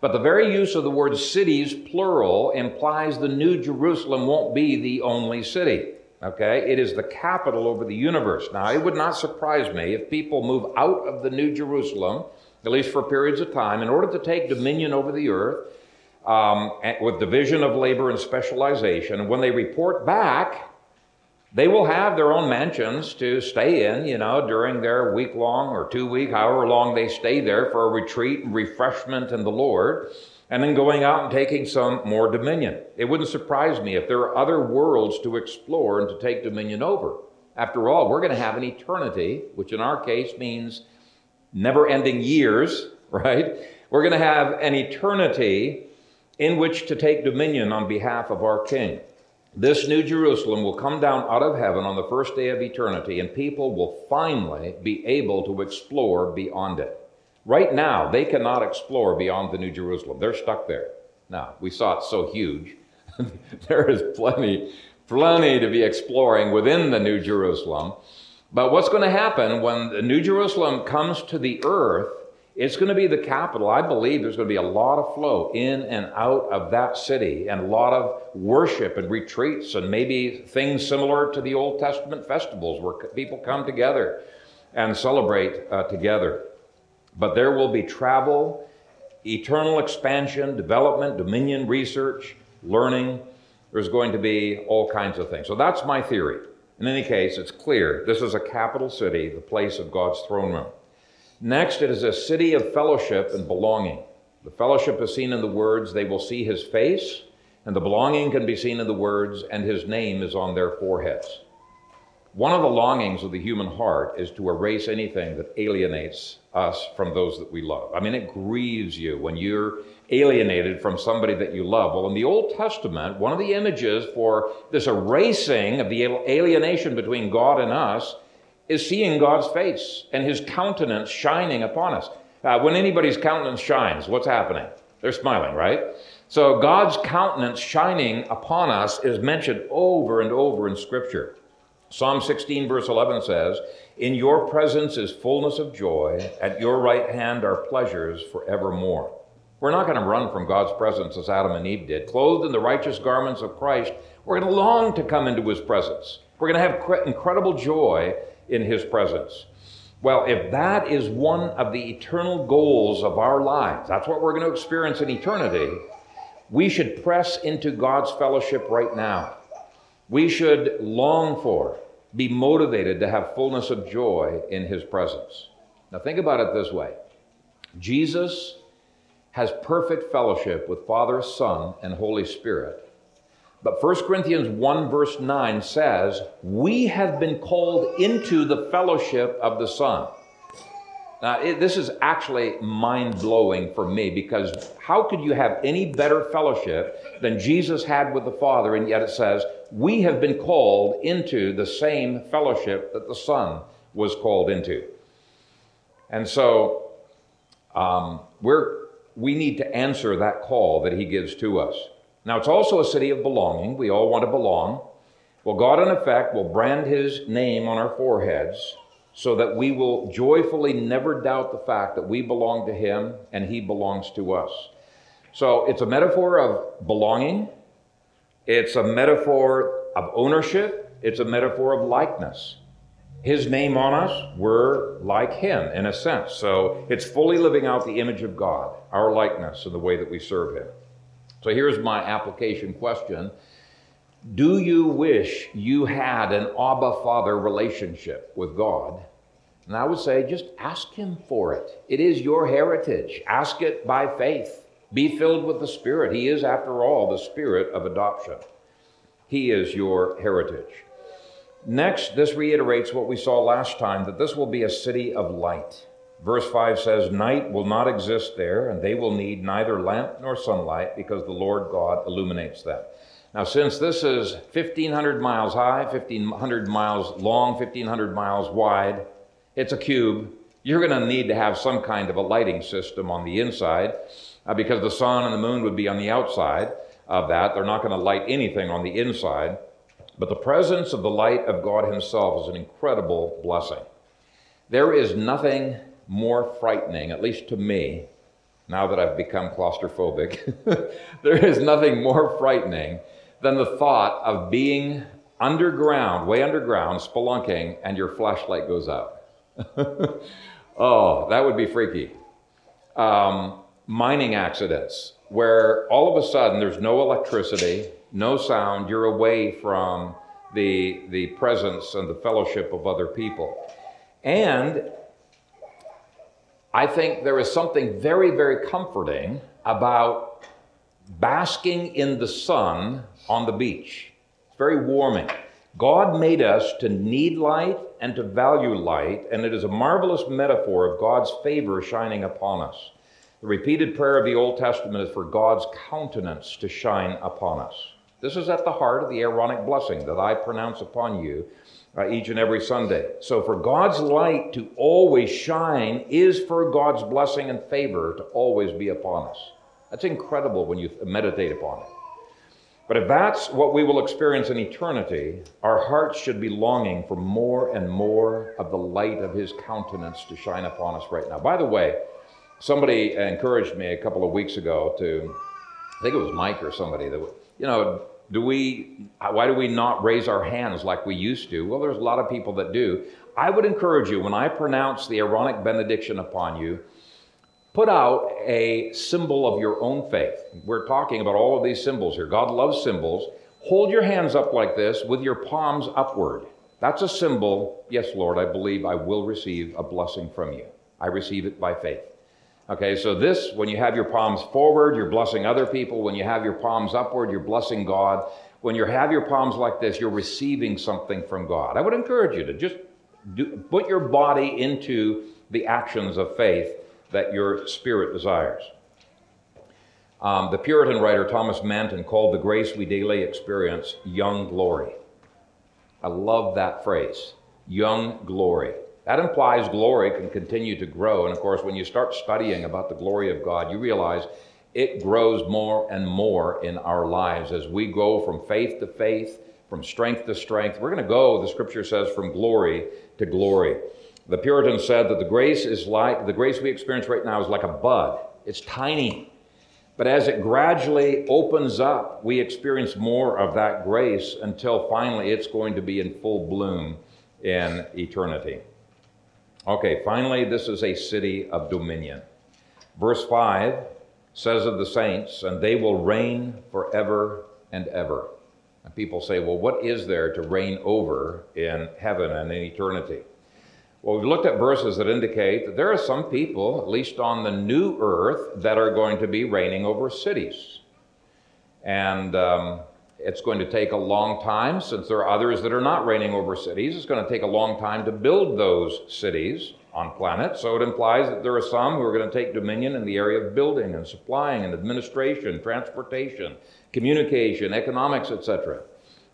But the very use of the word cities, plural, implies the New Jerusalem won't be the only city. Okay? It is the capital over the universe. Now, it would not surprise me if people move out of the New Jerusalem, at least for periods of time, in order to take dominion over the earth um, with division of labor and specialization. And when they report back, they will have their own mansions to stay in, you know, during their week long or two week, however long they stay there for a retreat and refreshment in the Lord, and then going out and taking some more dominion. It wouldn't surprise me if there are other worlds to explore and to take dominion over. After all, we're going to have an eternity, which in our case means never ending years, right? We're going to have an eternity in which to take dominion on behalf of our King. This new Jerusalem will come down out of heaven on the first day of eternity, and people will finally be able to explore beyond it. Right now, they cannot explore beyond the New Jerusalem. They're stuck there. Now, we saw it so huge. there is plenty, plenty to be exploring within the New Jerusalem. But what's going to happen when the New Jerusalem comes to the earth it's going to be the capital. I believe there's going to be a lot of flow in and out of that city and a lot of worship and retreats and maybe things similar to the Old Testament festivals where people come together and celebrate uh, together. But there will be travel, eternal expansion, development, dominion, research, learning. There's going to be all kinds of things. So that's my theory. In any case, it's clear this is a capital city, the place of God's throne room. Next, it is a city of fellowship and belonging. The fellowship is seen in the words, they will see his face, and the belonging can be seen in the words, and his name is on their foreheads. One of the longings of the human heart is to erase anything that alienates us from those that we love. I mean, it grieves you when you're alienated from somebody that you love. Well, in the Old Testament, one of the images for this erasing of the alienation between God and us is seeing God's face and his countenance shining upon us. Uh, when anybody's countenance shines, what's happening? They're smiling, right? So God's countenance shining upon us is mentioned over and over in Scripture. Psalm 16, verse 11 says, In your presence is fullness of joy, at your right hand are pleasures forevermore. We're not going to run from God's presence as Adam and Eve did. Clothed in the righteous garments of Christ, we're going to long to come into his presence. We're going to have incredible joy in his presence. Well, if that is one of the eternal goals of our lives, that's what we're going to experience in eternity, we should press into God's fellowship right now. We should long for, be motivated to have fullness of joy in his presence. Now, think about it this way Jesus has perfect fellowship with Father, Son, and Holy Spirit but 1 Corinthians 1, verse 9 says, We have been called into the fellowship of the Son. Now, it, this is actually mind blowing for me because how could you have any better fellowship than Jesus had with the Father? And yet it says, We have been called into the same fellowship that the Son was called into. And so, um, we're, we need to answer that call that he gives to us. Now, it's also a city of belonging. We all want to belong. Well, God, in effect, will brand his name on our foreheads so that we will joyfully never doubt the fact that we belong to him and he belongs to us. So it's a metaphor of belonging, it's a metaphor of ownership, it's a metaphor of likeness. His name on us, we're like him in a sense. So it's fully living out the image of God, our likeness, and the way that we serve him. So here's my application question Do you wish you had an Abba Father relationship with God? And I would say just ask Him for it. It is your heritage. Ask it by faith. Be filled with the Spirit. He is, after all, the Spirit of adoption. He is your heritage. Next, this reiterates what we saw last time that this will be a city of light. Verse 5 says, Night will not exist there, and they will need neither lamp nor sunlight because the Lord God illuminates them. Now, since this is 1,500 miles high, 1,500 miles long, 1,500 miles wide, it's a cube, you're going to need to have some kind of a lighting system on the inside uh, because the sun and the moon would be on the outside of that. They're not going to light anything on the inside. But the presence of the light of God Himself is an incredible blessing. There is nothing more frightening, at least to me, now that I've become claustrophobic, there is nothing more frightening than the thought of being underground, way underground, spelunking, and your flashlight goes out. oh, that would be freaky. Um, mining accidents, where all of a sudden there's no electricity, no sound, you're away from the, the presence and the fellowship of other people. And I think there is something very, very comforting about basking in the sun on the beach. It's very warming. God made us to need light and to value light, and it is a marvelous metaphor of God's favor shining upon us. The repeated prayer of the Old Testament is for God's countenance to shine upon us. This is at the heart of the Aaronic blessing that I pronounce upon you uh, each and every Sunday. So, for God's light to always shine is for God's blessing and favor to always be upon us. That's incredible when you meditate upon it. But if that's what we will experience in eternity, our hearts should be longing for more and more of the light of His countenance to shine upon us right now. By the way, somebody encouraged me a couple of weeks ago to, I think it was Mike or somebody, that, you know, do we, why do we not raise our hands like we used to? Well, there's a lot of people that do. I would encourage you, when I pronounce the Aaronic benediction upon you, put out a symbol of your own faith. We're talking about all of these symbols here. God loves symbols. Hold your hands up like this with your palms upward. That's a symbol. Yes, Lord, I believe I will receive a blessing from you. I receive it by faith. Okay, so this, when you have your palms forward, you're blessing other people. When you have your palms upward, you're blessing God. When you have your palms like this, you're receiving something from God. I would encourage you to just do, put your body into the actions of faith that your spirit desires. Um, the Puritan writer Thomas Manton called the grace we daily experience young glory. I love that phrase, young glory. That implies glory can continue to grow. And of course, when you start studying about the glory of God, you realize it grows more and more in our lives as we go from faith to faith, from strength to strength. We're going to go, the scripture says, from glory to glory. The Puritans said that the grace is like the grace we experience right now is like a bud. It's tiny. But as it gradually opens up, we experience more of that grace until finally it's going to be in full bloom in eternity. Okay, finally, this is a city of dominion. Verse 5 says of the saints, and they will reign forever and ever. And people say, well, what is there to reign over in heaven and in eternity? Well, we've looked at verses that indicate that there are some people, at least on the new earth, that are going to be reigning over cities. And um, it's going to take a long time, since there are others that are not reigning over cities. It's going to take a long time to build those cities on planet. So it implies that there are some who are going to take dominion in the area of building and supplying and administration, transportation, communication, economics, etc.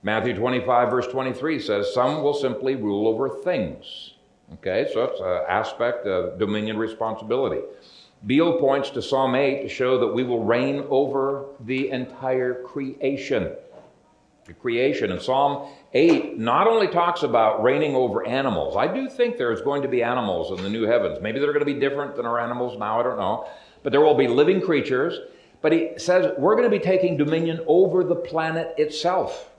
Matthew 25, verse 23 says, Some will simply rule over things. Okay, so it's an aspect of dominion responsibility. Beale points to Psalm 8 to show that we will reign over the entire creation. Creation. And Psalm 8 not only talks about reigning over animals, I do think there's going to be animals in the new heavens. Maybe they're going to be different than our animals now, I don't know. But there will be living creatures. But he says we're going to be taking dominion over the planet itself.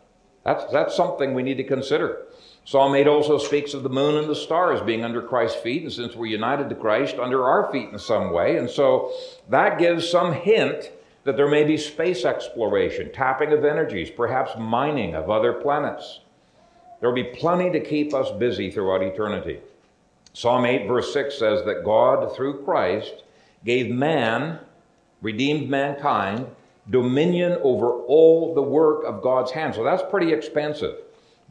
That's, that's something we need to consider. Psalm 8 also speaks of the moon and the stars being under Christ's feet, and since we're united to Christ, under our feet in some way. And so that gives some hint that there may be space exploration, tapping of energies, perhaps mining of other planets. There will be plenty to keep us busy throughout eternity. Psalm 8, verse 6 says that God, through Christ, gave man, redeemed mankind, dominion over all the work of God's hand. So that's pretty expensive.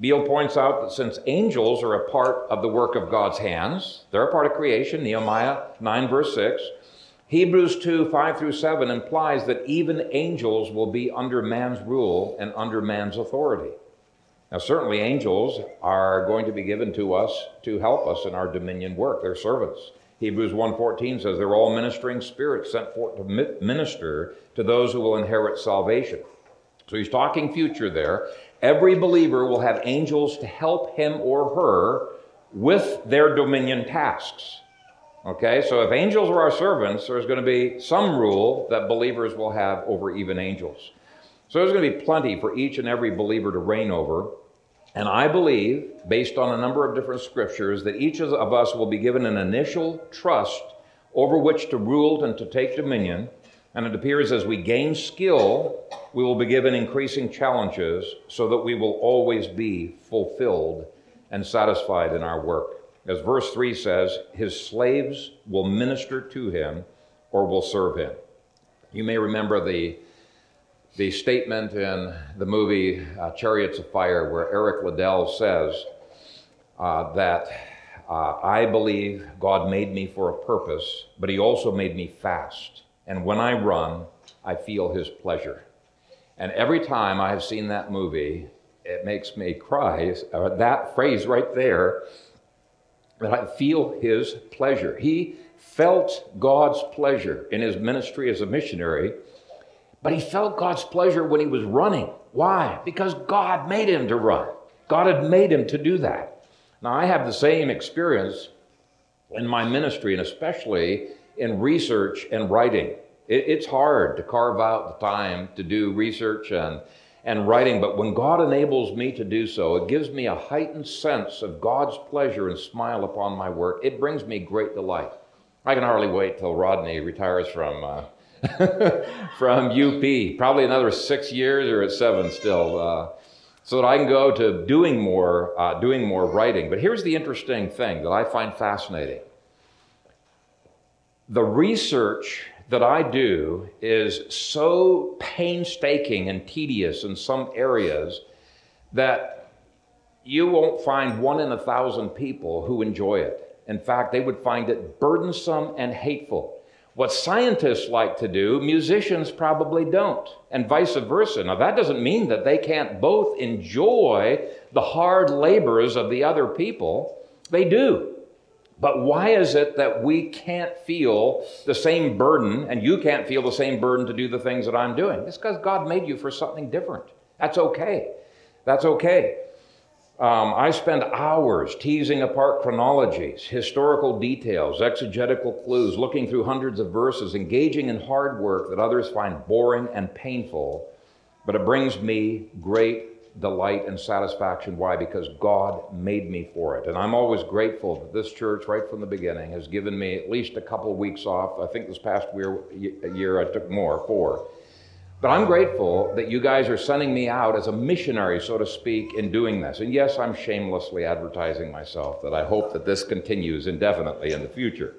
Beale points out that since angels are a part of the work of God's hands, they're a part of creation, Nehemiah 9, verse 6. Hebrews 2, 5 through 7 implies that even angels will be under man's rule and under man's authority. Now, certainly, angels are going to be given to us to help us in our dominion work. They're servants. Hebrews 1:14 says they're all ministering spirits sent forth to minister to those who will inherit salvation. So he's talking future there. Every believer will have angels to help him or her with their dominion tasks. Okay, so if angels are our servants, there's going to be some rule that believers will have over even angels. So there's going to be plenty for each and every believer to reign over. And I believe, based on a number of different scriptures, that each of us will be given an initial trust over which to rule and to take dominion. And it appears as we gain skill, we will be given increasing challenges so that we will always be fulfilled and satisfied in our work. As verse 3 says, his slaves will minister to him or will serve him. You may remember the the statement in the movie uh, Chariots of Fire, where Eric Liddell says uh, that uh, I believe God made me for a purpose, but He also made me fast. And when I run, I feel His pleasure. And every time I have seen that movie, it makes me cry. That phrase right there, that I feel His pleasure. He felt God's pleasure in his ministry as a missionary but he felt God's pleasure when he was running. Why? Because God made him to run. God had made him to do that. Now, I have the same experience in my ministry, and especially in research and writing. it's hard to carve out the time to do research and, and writing, but when God enables me to do so, it gives me a heightened sense of God's pleasure and smile upon my work. It brings me great delight. I can hardly wait till Rodney retires from. Uh, from UP, probably another six years or seven still, uh, so that I can go to doing more, uh, doing more writing. But here's the interesting thing that I find fascinating: the research that I do is so painstaking and tedious in some areas that you won't find one in a thousand people who enjoy it. In fact, they would find it burdensome and hateful. What scientists like to do, musicians probably don't, and vice versa. Now, that doesn't mean that they can't both enjoy the hard labors of the other people. They do. But why is it that we can't feel the same burden, and you can't feel the same burden to do the things that I'm doing? It's because God made you for something different. That's okay. That's okay. Um, I spend hours teasing apart chronologies, historical details, exegetical clues, looking through hundreds of verses, engaging in hard work that others find boring and painful, but it brings me great delight and satisfaction. Why? Because God made me for it. And I'm always grateful that this church, right from the beginning, has given me at least a couple of weeks off. I think this past year, year I took more, four but I'm grateful that you guys are sending me out as a missionary, so to speak, in doing this. And yes, I'm shamelessly advertising myself that I hope that this continues indefinitely in the future.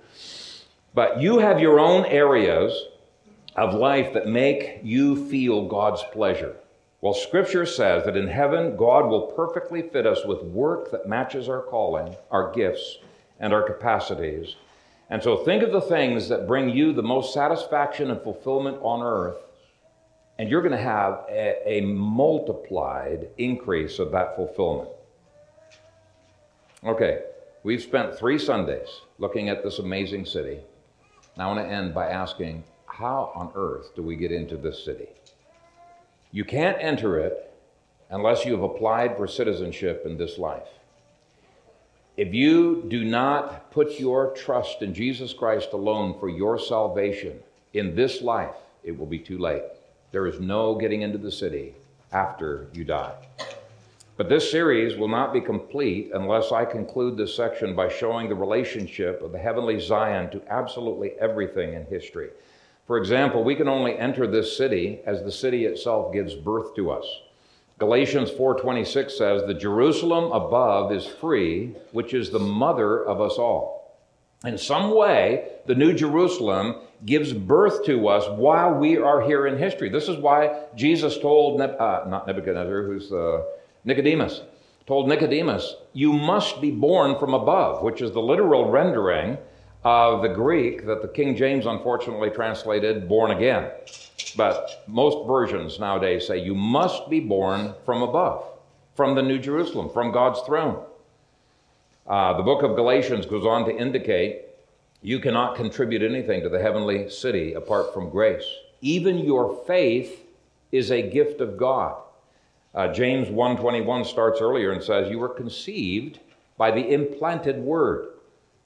But you have your own areas of life that make you feel God's pleasure. Well, Scripture says that in heaven, God will perfectly fit us with work that matches our calling, our gifts, and our capacities. And so think of the things that bring you the most satisfaction and fulfillment on earth and you're going to have a, a multiplied increase of that fulfillment. Okay, we've spent three Sundays looking at this amazing city. Now, I want to end by asking how on earth do we get into this city? You can't enter it unless you have applied for citizenship in this life. If you do not put your trust in Jesus Christ alone for your salvation in this life, it will be too late. There is no getting into the city after you die. But this series will not be complete unless I conclude this section by showing the relationship of the heavenly Zion to absolutely everything in history. For example, we can only enter this city as the city itself gives birth to us. Galatians 4:26 says, "The Jerusalem above is free, which is the mother of us all." In some way, the New Jerusalem gives birth to us while we are here in history. This is why Jesus told, uh, not Nebuchadnezzar, who's uh, Nicodemus, told Nicodemus, You must be born from above, which is the literal rendering of the Greek that the King James unfortunately translated born again. But most versions nowadays say you must be born from above, from the New Jerusalem, from God's throne. Uh, the book of Galatians goes on to indicate you cannot contribute anything to the heavenly city apart from grace. Even your faith is a gift of God. Uh, James 1:21 starts earlier and says, "You were conceived by the implanted word."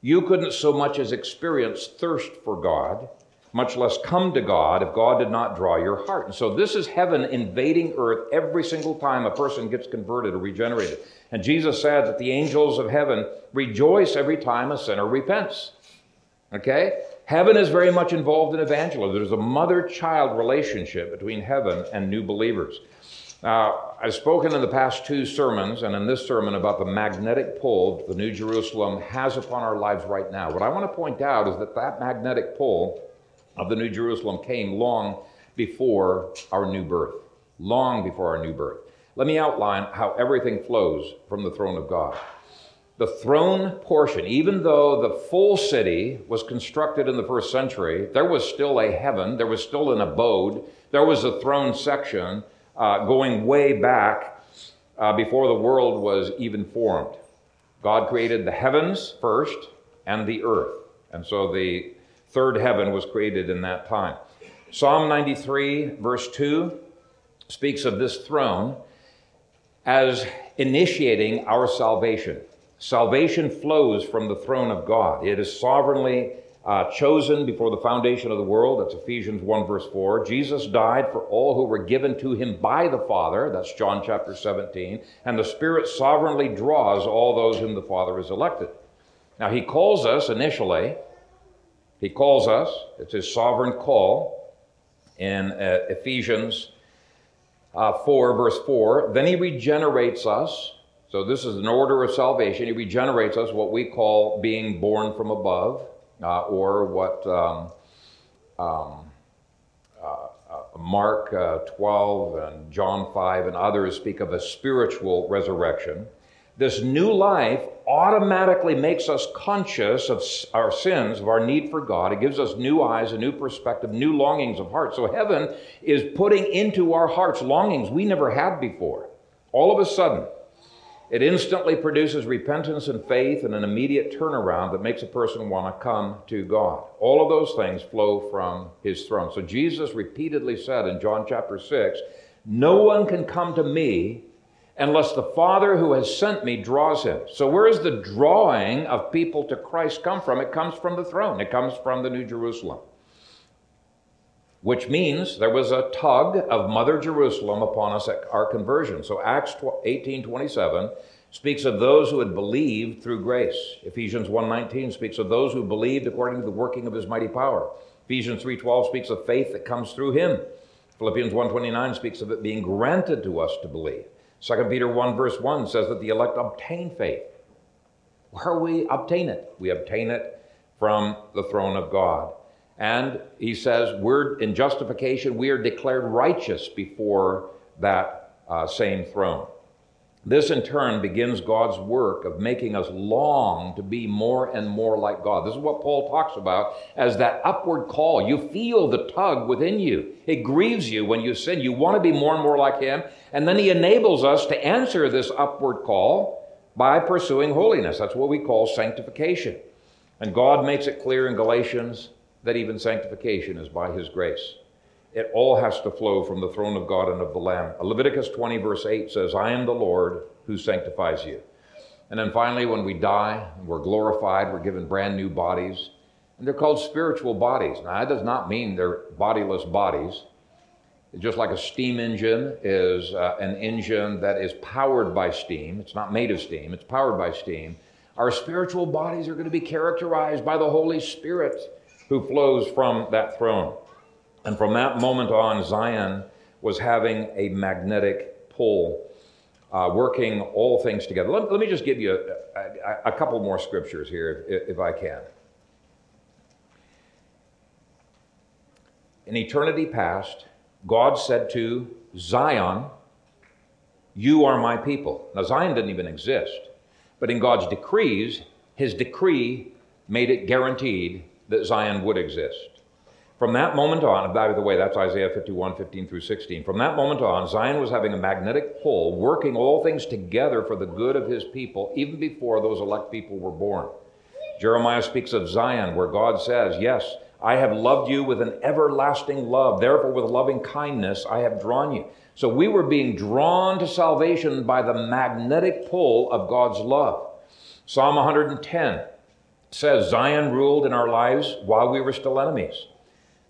You couldn't so much as experience thirst for God, much less come to God if God did not draw your heart. And so this is heaven invading earth every single time a person gets converted or regenerated. And Jesus said that the angels of heaven rejoice every time a sinner repents. Okay? Heaven is very much involved in evangelism. There's a mother child relationship between heaven and new believers. Now, I've spoken in the past two sermons and in this sermon about the magnetic pull the New Jerusalem has upon our lives right now. What I want to point out is that that magnetic pull of the New Jerusalem came long before our new birth. Long before our new birth. Let me outline how everything flows from the throne of God. The throne portion, even though the full city was constructed in the first century, there was still a heaven, there was still an abode, there was a throne section uh, going way back uh, before the world was even formed. God created the heavens first and the earth. And so the third heaven was created in that time. Psalm 93, verse 2, speaks of this throne as initiating our salvation. Salvation flows from the throne of God. It is sovereignly uh, chosen before the foundation of the world. That's Ephesians 1, verse 4. Jesus died for all who were given to him by the Father. That's John chapter 17. And the Spirit sovereignly draws all those whom the Father has elected. Now, he calls us initially, he calls us, it's his sovereign call in uh, Ephesians uh, 4, verse 4. Then he regenerates us. So, this is an order of salvation. He regenerates us, what we call being born from above uh, or what um, um, uh, uh Mark uh, 12 and John 5 and others speak of a spiritual resurrection. This new life automatically makes us conscious of our sins, of our need for God. It gives us new eyes, a new perspective, new longings of heart. So heaven is putting into our hearts longings we never had before. All of a sudden, it instantly produces repentance and faith and an immediate turnaround that makes a person want to come to God. All of those things flow from his throne. So Jesus repeatedly said in John chapter 6 No one can come to me unless the Father who has sent me draws him. So, where is the drawing of people to Christ come from? It comes from the throne, it comes from the New Jerusalem which means there was a tug of Mother Jerusalem upon us at our conversion. So Acts 18 27 speaks of those who had believed through grace. Ephesians 1:19 speaks of those who believed according to the working of his mighty power. Ephesians 3:12 speaks of faith that comes through him. Philippians 1:29 speaks of it being granted to us to believe. 2 Peter 1 verse 1 says that the elect obtain faith. Where we obtain it? We obtain it from the throne of God. And he says, we're in justification, we are declared righteous before that uh, same throne. This in turn begins God's work of making us long to be more and more like God. This is what Paul talks about as that upward call. You feel the tug within you. It grieves you when you sin. You want to be more and more like Him. And then He enables us to answer this upward call by pursuing holiness. That's what we call sanctification. And God makes it clear in Galatians that even sanctification is by his grace. It all has to flow from the throne of God and of the Lamb. Leviticus 20, verse 8 says, I am the Lord who sanctifies you. And then finally, when we die, we're glorified, we're given brand new bodies. And they're called spiritual bodies. Now, that does not mean they're bodiless bodies. Just like a steam engine is uh, an engine that is powered by steam, it's not made of steam, it's powered by steam. Our spiritual bodies are going to be characterized by the Holy Spirit who flows from that throne. And from that moment on, Zion was having a magnetic pull, uh, working all things together. Let, let me just give you a, a, a couple more scriptures here, if, if I can. In eternity past, God said to Zion, You are my people. Now, Zion didn't even exist, but in God's decrees, his decree made it guaranteed that Zion would exist. From that moment on, by the way, that's Isaiah 51, 15 through 16. From that moment on, Zion was having a magnetic pull, working all things together for the good of his people, even before those elect people were born. Jeremiah speaks of Zion, where God says, Yes, I have loved you with an everlasting love. Therefore, with loving kindness, I have drawn you. So we were being drawn to salvation by the magnetic pull of God's love. Psalm 110 says, Zion ruled in our lives while we were still enemies.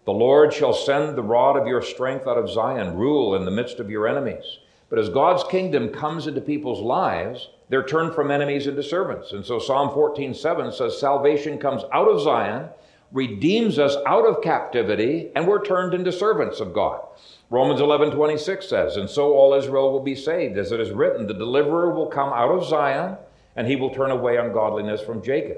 The Lord shall send the rod of your strength out of Zion, rule in the midst of your enemies. But as God's kingdom comes into people's lives, they're turned from enemies into servants. And so Psalm 14, 7 says, Salvation comes out of Zion redeems us out of captivity, and we're turned into servants of God. Romans 11 26 says, And so all Israel will be saved, as it is written, The deliverer will come out of Zion, and he will turn away ungodliness from Jacob.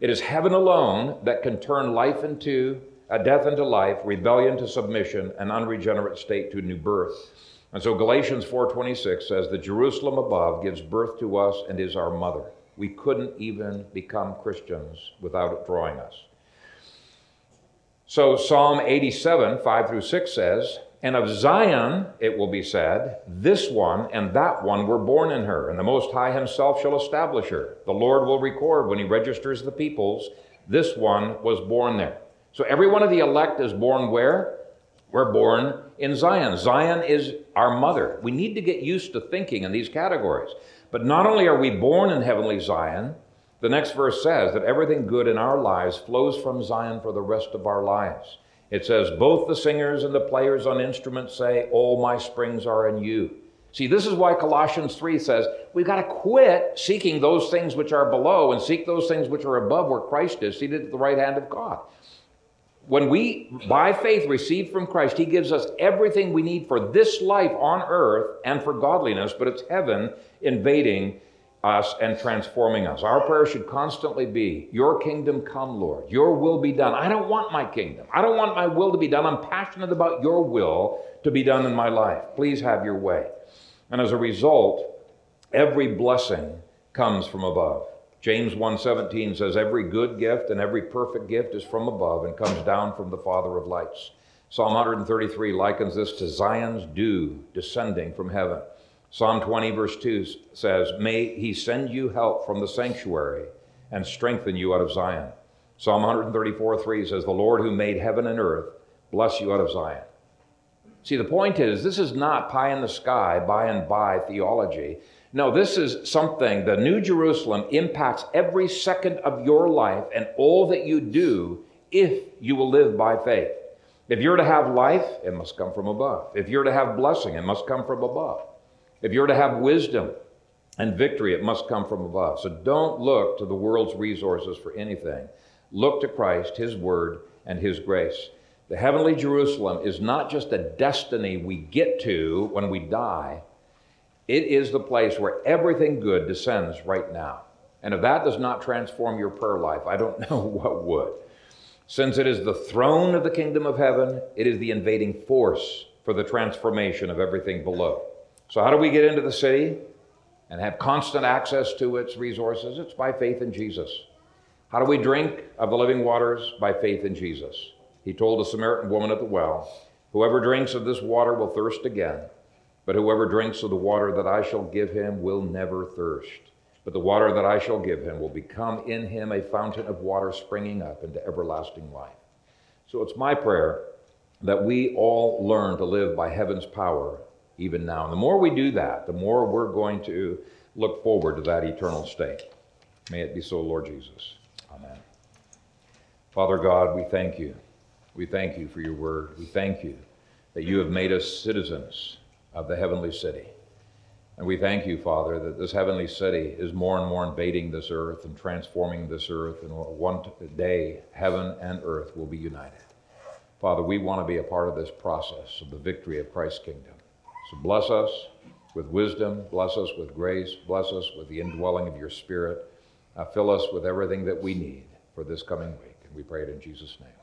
It is heaven alone that can turn life into a death into life, rebellion to submission, an unregenerate state to new birth. And so Galatians 4:26 says that Jerusalem above gives birth to us and is our mother. We couldn't even become Christians without it drawing us. So Psalm 87, 5 through 6 says, And of Zion it will be said, This one and that one were born in her, and the Most High Himself shall establish her. The Lord will record when He registers the peoples, This one was born there. So every one of the elect is born where? We're born in Zion. Zion is our mother. We need to get used to thinking in these categories. But not only are we born in heavenly Zion, the next verse says that everything good in our lives flows from Zion for the rest of our lives. It says, Both the singers and the players on instruments say, All my springs are in you. See, this is why Colossians 3 says we've got to quit seeking those things which are below and seek those things which are above where Christ is, seated at the right hand of God. When we, by faith, receive from Christ, He gives us everything we need for this life on earth and for godliness, but it's heaven invading us and transforming us. Our prayer should constantly be, Your kingdom come, Lord. Your will be done. I don't want my kingdom. I don't want my will to be done. I'm passionate about your will to be done in my life. Please have your way. And as a result, every blessing comes from above. James 1:17 says every good gift and every perfect gift is from above and comes down from the Father of lights. Psalm 133 likens this to Zion's dew descending from heaven. Psalm 20, verse 2 says, May he send you help from the sanctuary and strengthen you out of Zion. Psalm 134, 3 says, The Lord who made heaven and earth bless you out of Zion. See, the point is, this is not pie in the sky, by and by theology. No, this is something, the New Jerusalem impacts every second of your life and all that you do if you will live by faith. If you're to have life, it must come from above. If you're to have blessing, it must come from above. If you're to have wisdom and victory, it must come from above. So don't look to the world's resources for anything. Look to Christ, His Word, and His grace. The heavenly Jerusalem is not just a destiny we get to when we die, it is the place where everything good descends right now. And if that does not transform your prayer life, I don't know what would. Since it is the throne of the kingdom of heaven, it is the invading force for the transformation of everything below. So, how do we get into the city and have constant access to its resources? It's by faith in Jesus. How do we drink of the living waters? By faith in Jesus. He told the Samaritan woman at the well, Whoever drinks of this water will thirst again, but whoever drinks of the water that I shall give him will never thirst. But the water that I shall give him will become in him a fountain of water springing up into everlasting life. So it's my prayer that we all learn to live by heaven's power even now. And the more we do that, the more we're going to look forward to that eternal state. May it be so, Lord Jesus. Amen. Father God, we thank you. We thank you for your word. We thank you that you have made us citizens of the heavenly city. And we thank you, Father, that this heavenly city is more and more invading this earth and transforming this earth. And one day, heaven and earth will be united. Father, we want to be a part of this process of the victory of Christ's kingdom. So bless us with wisdom, bless us with grace, bless us with the indwelling of your Spirit. Uh, fill us with everything that we need for this coming week. And we pray it in Jesus' name.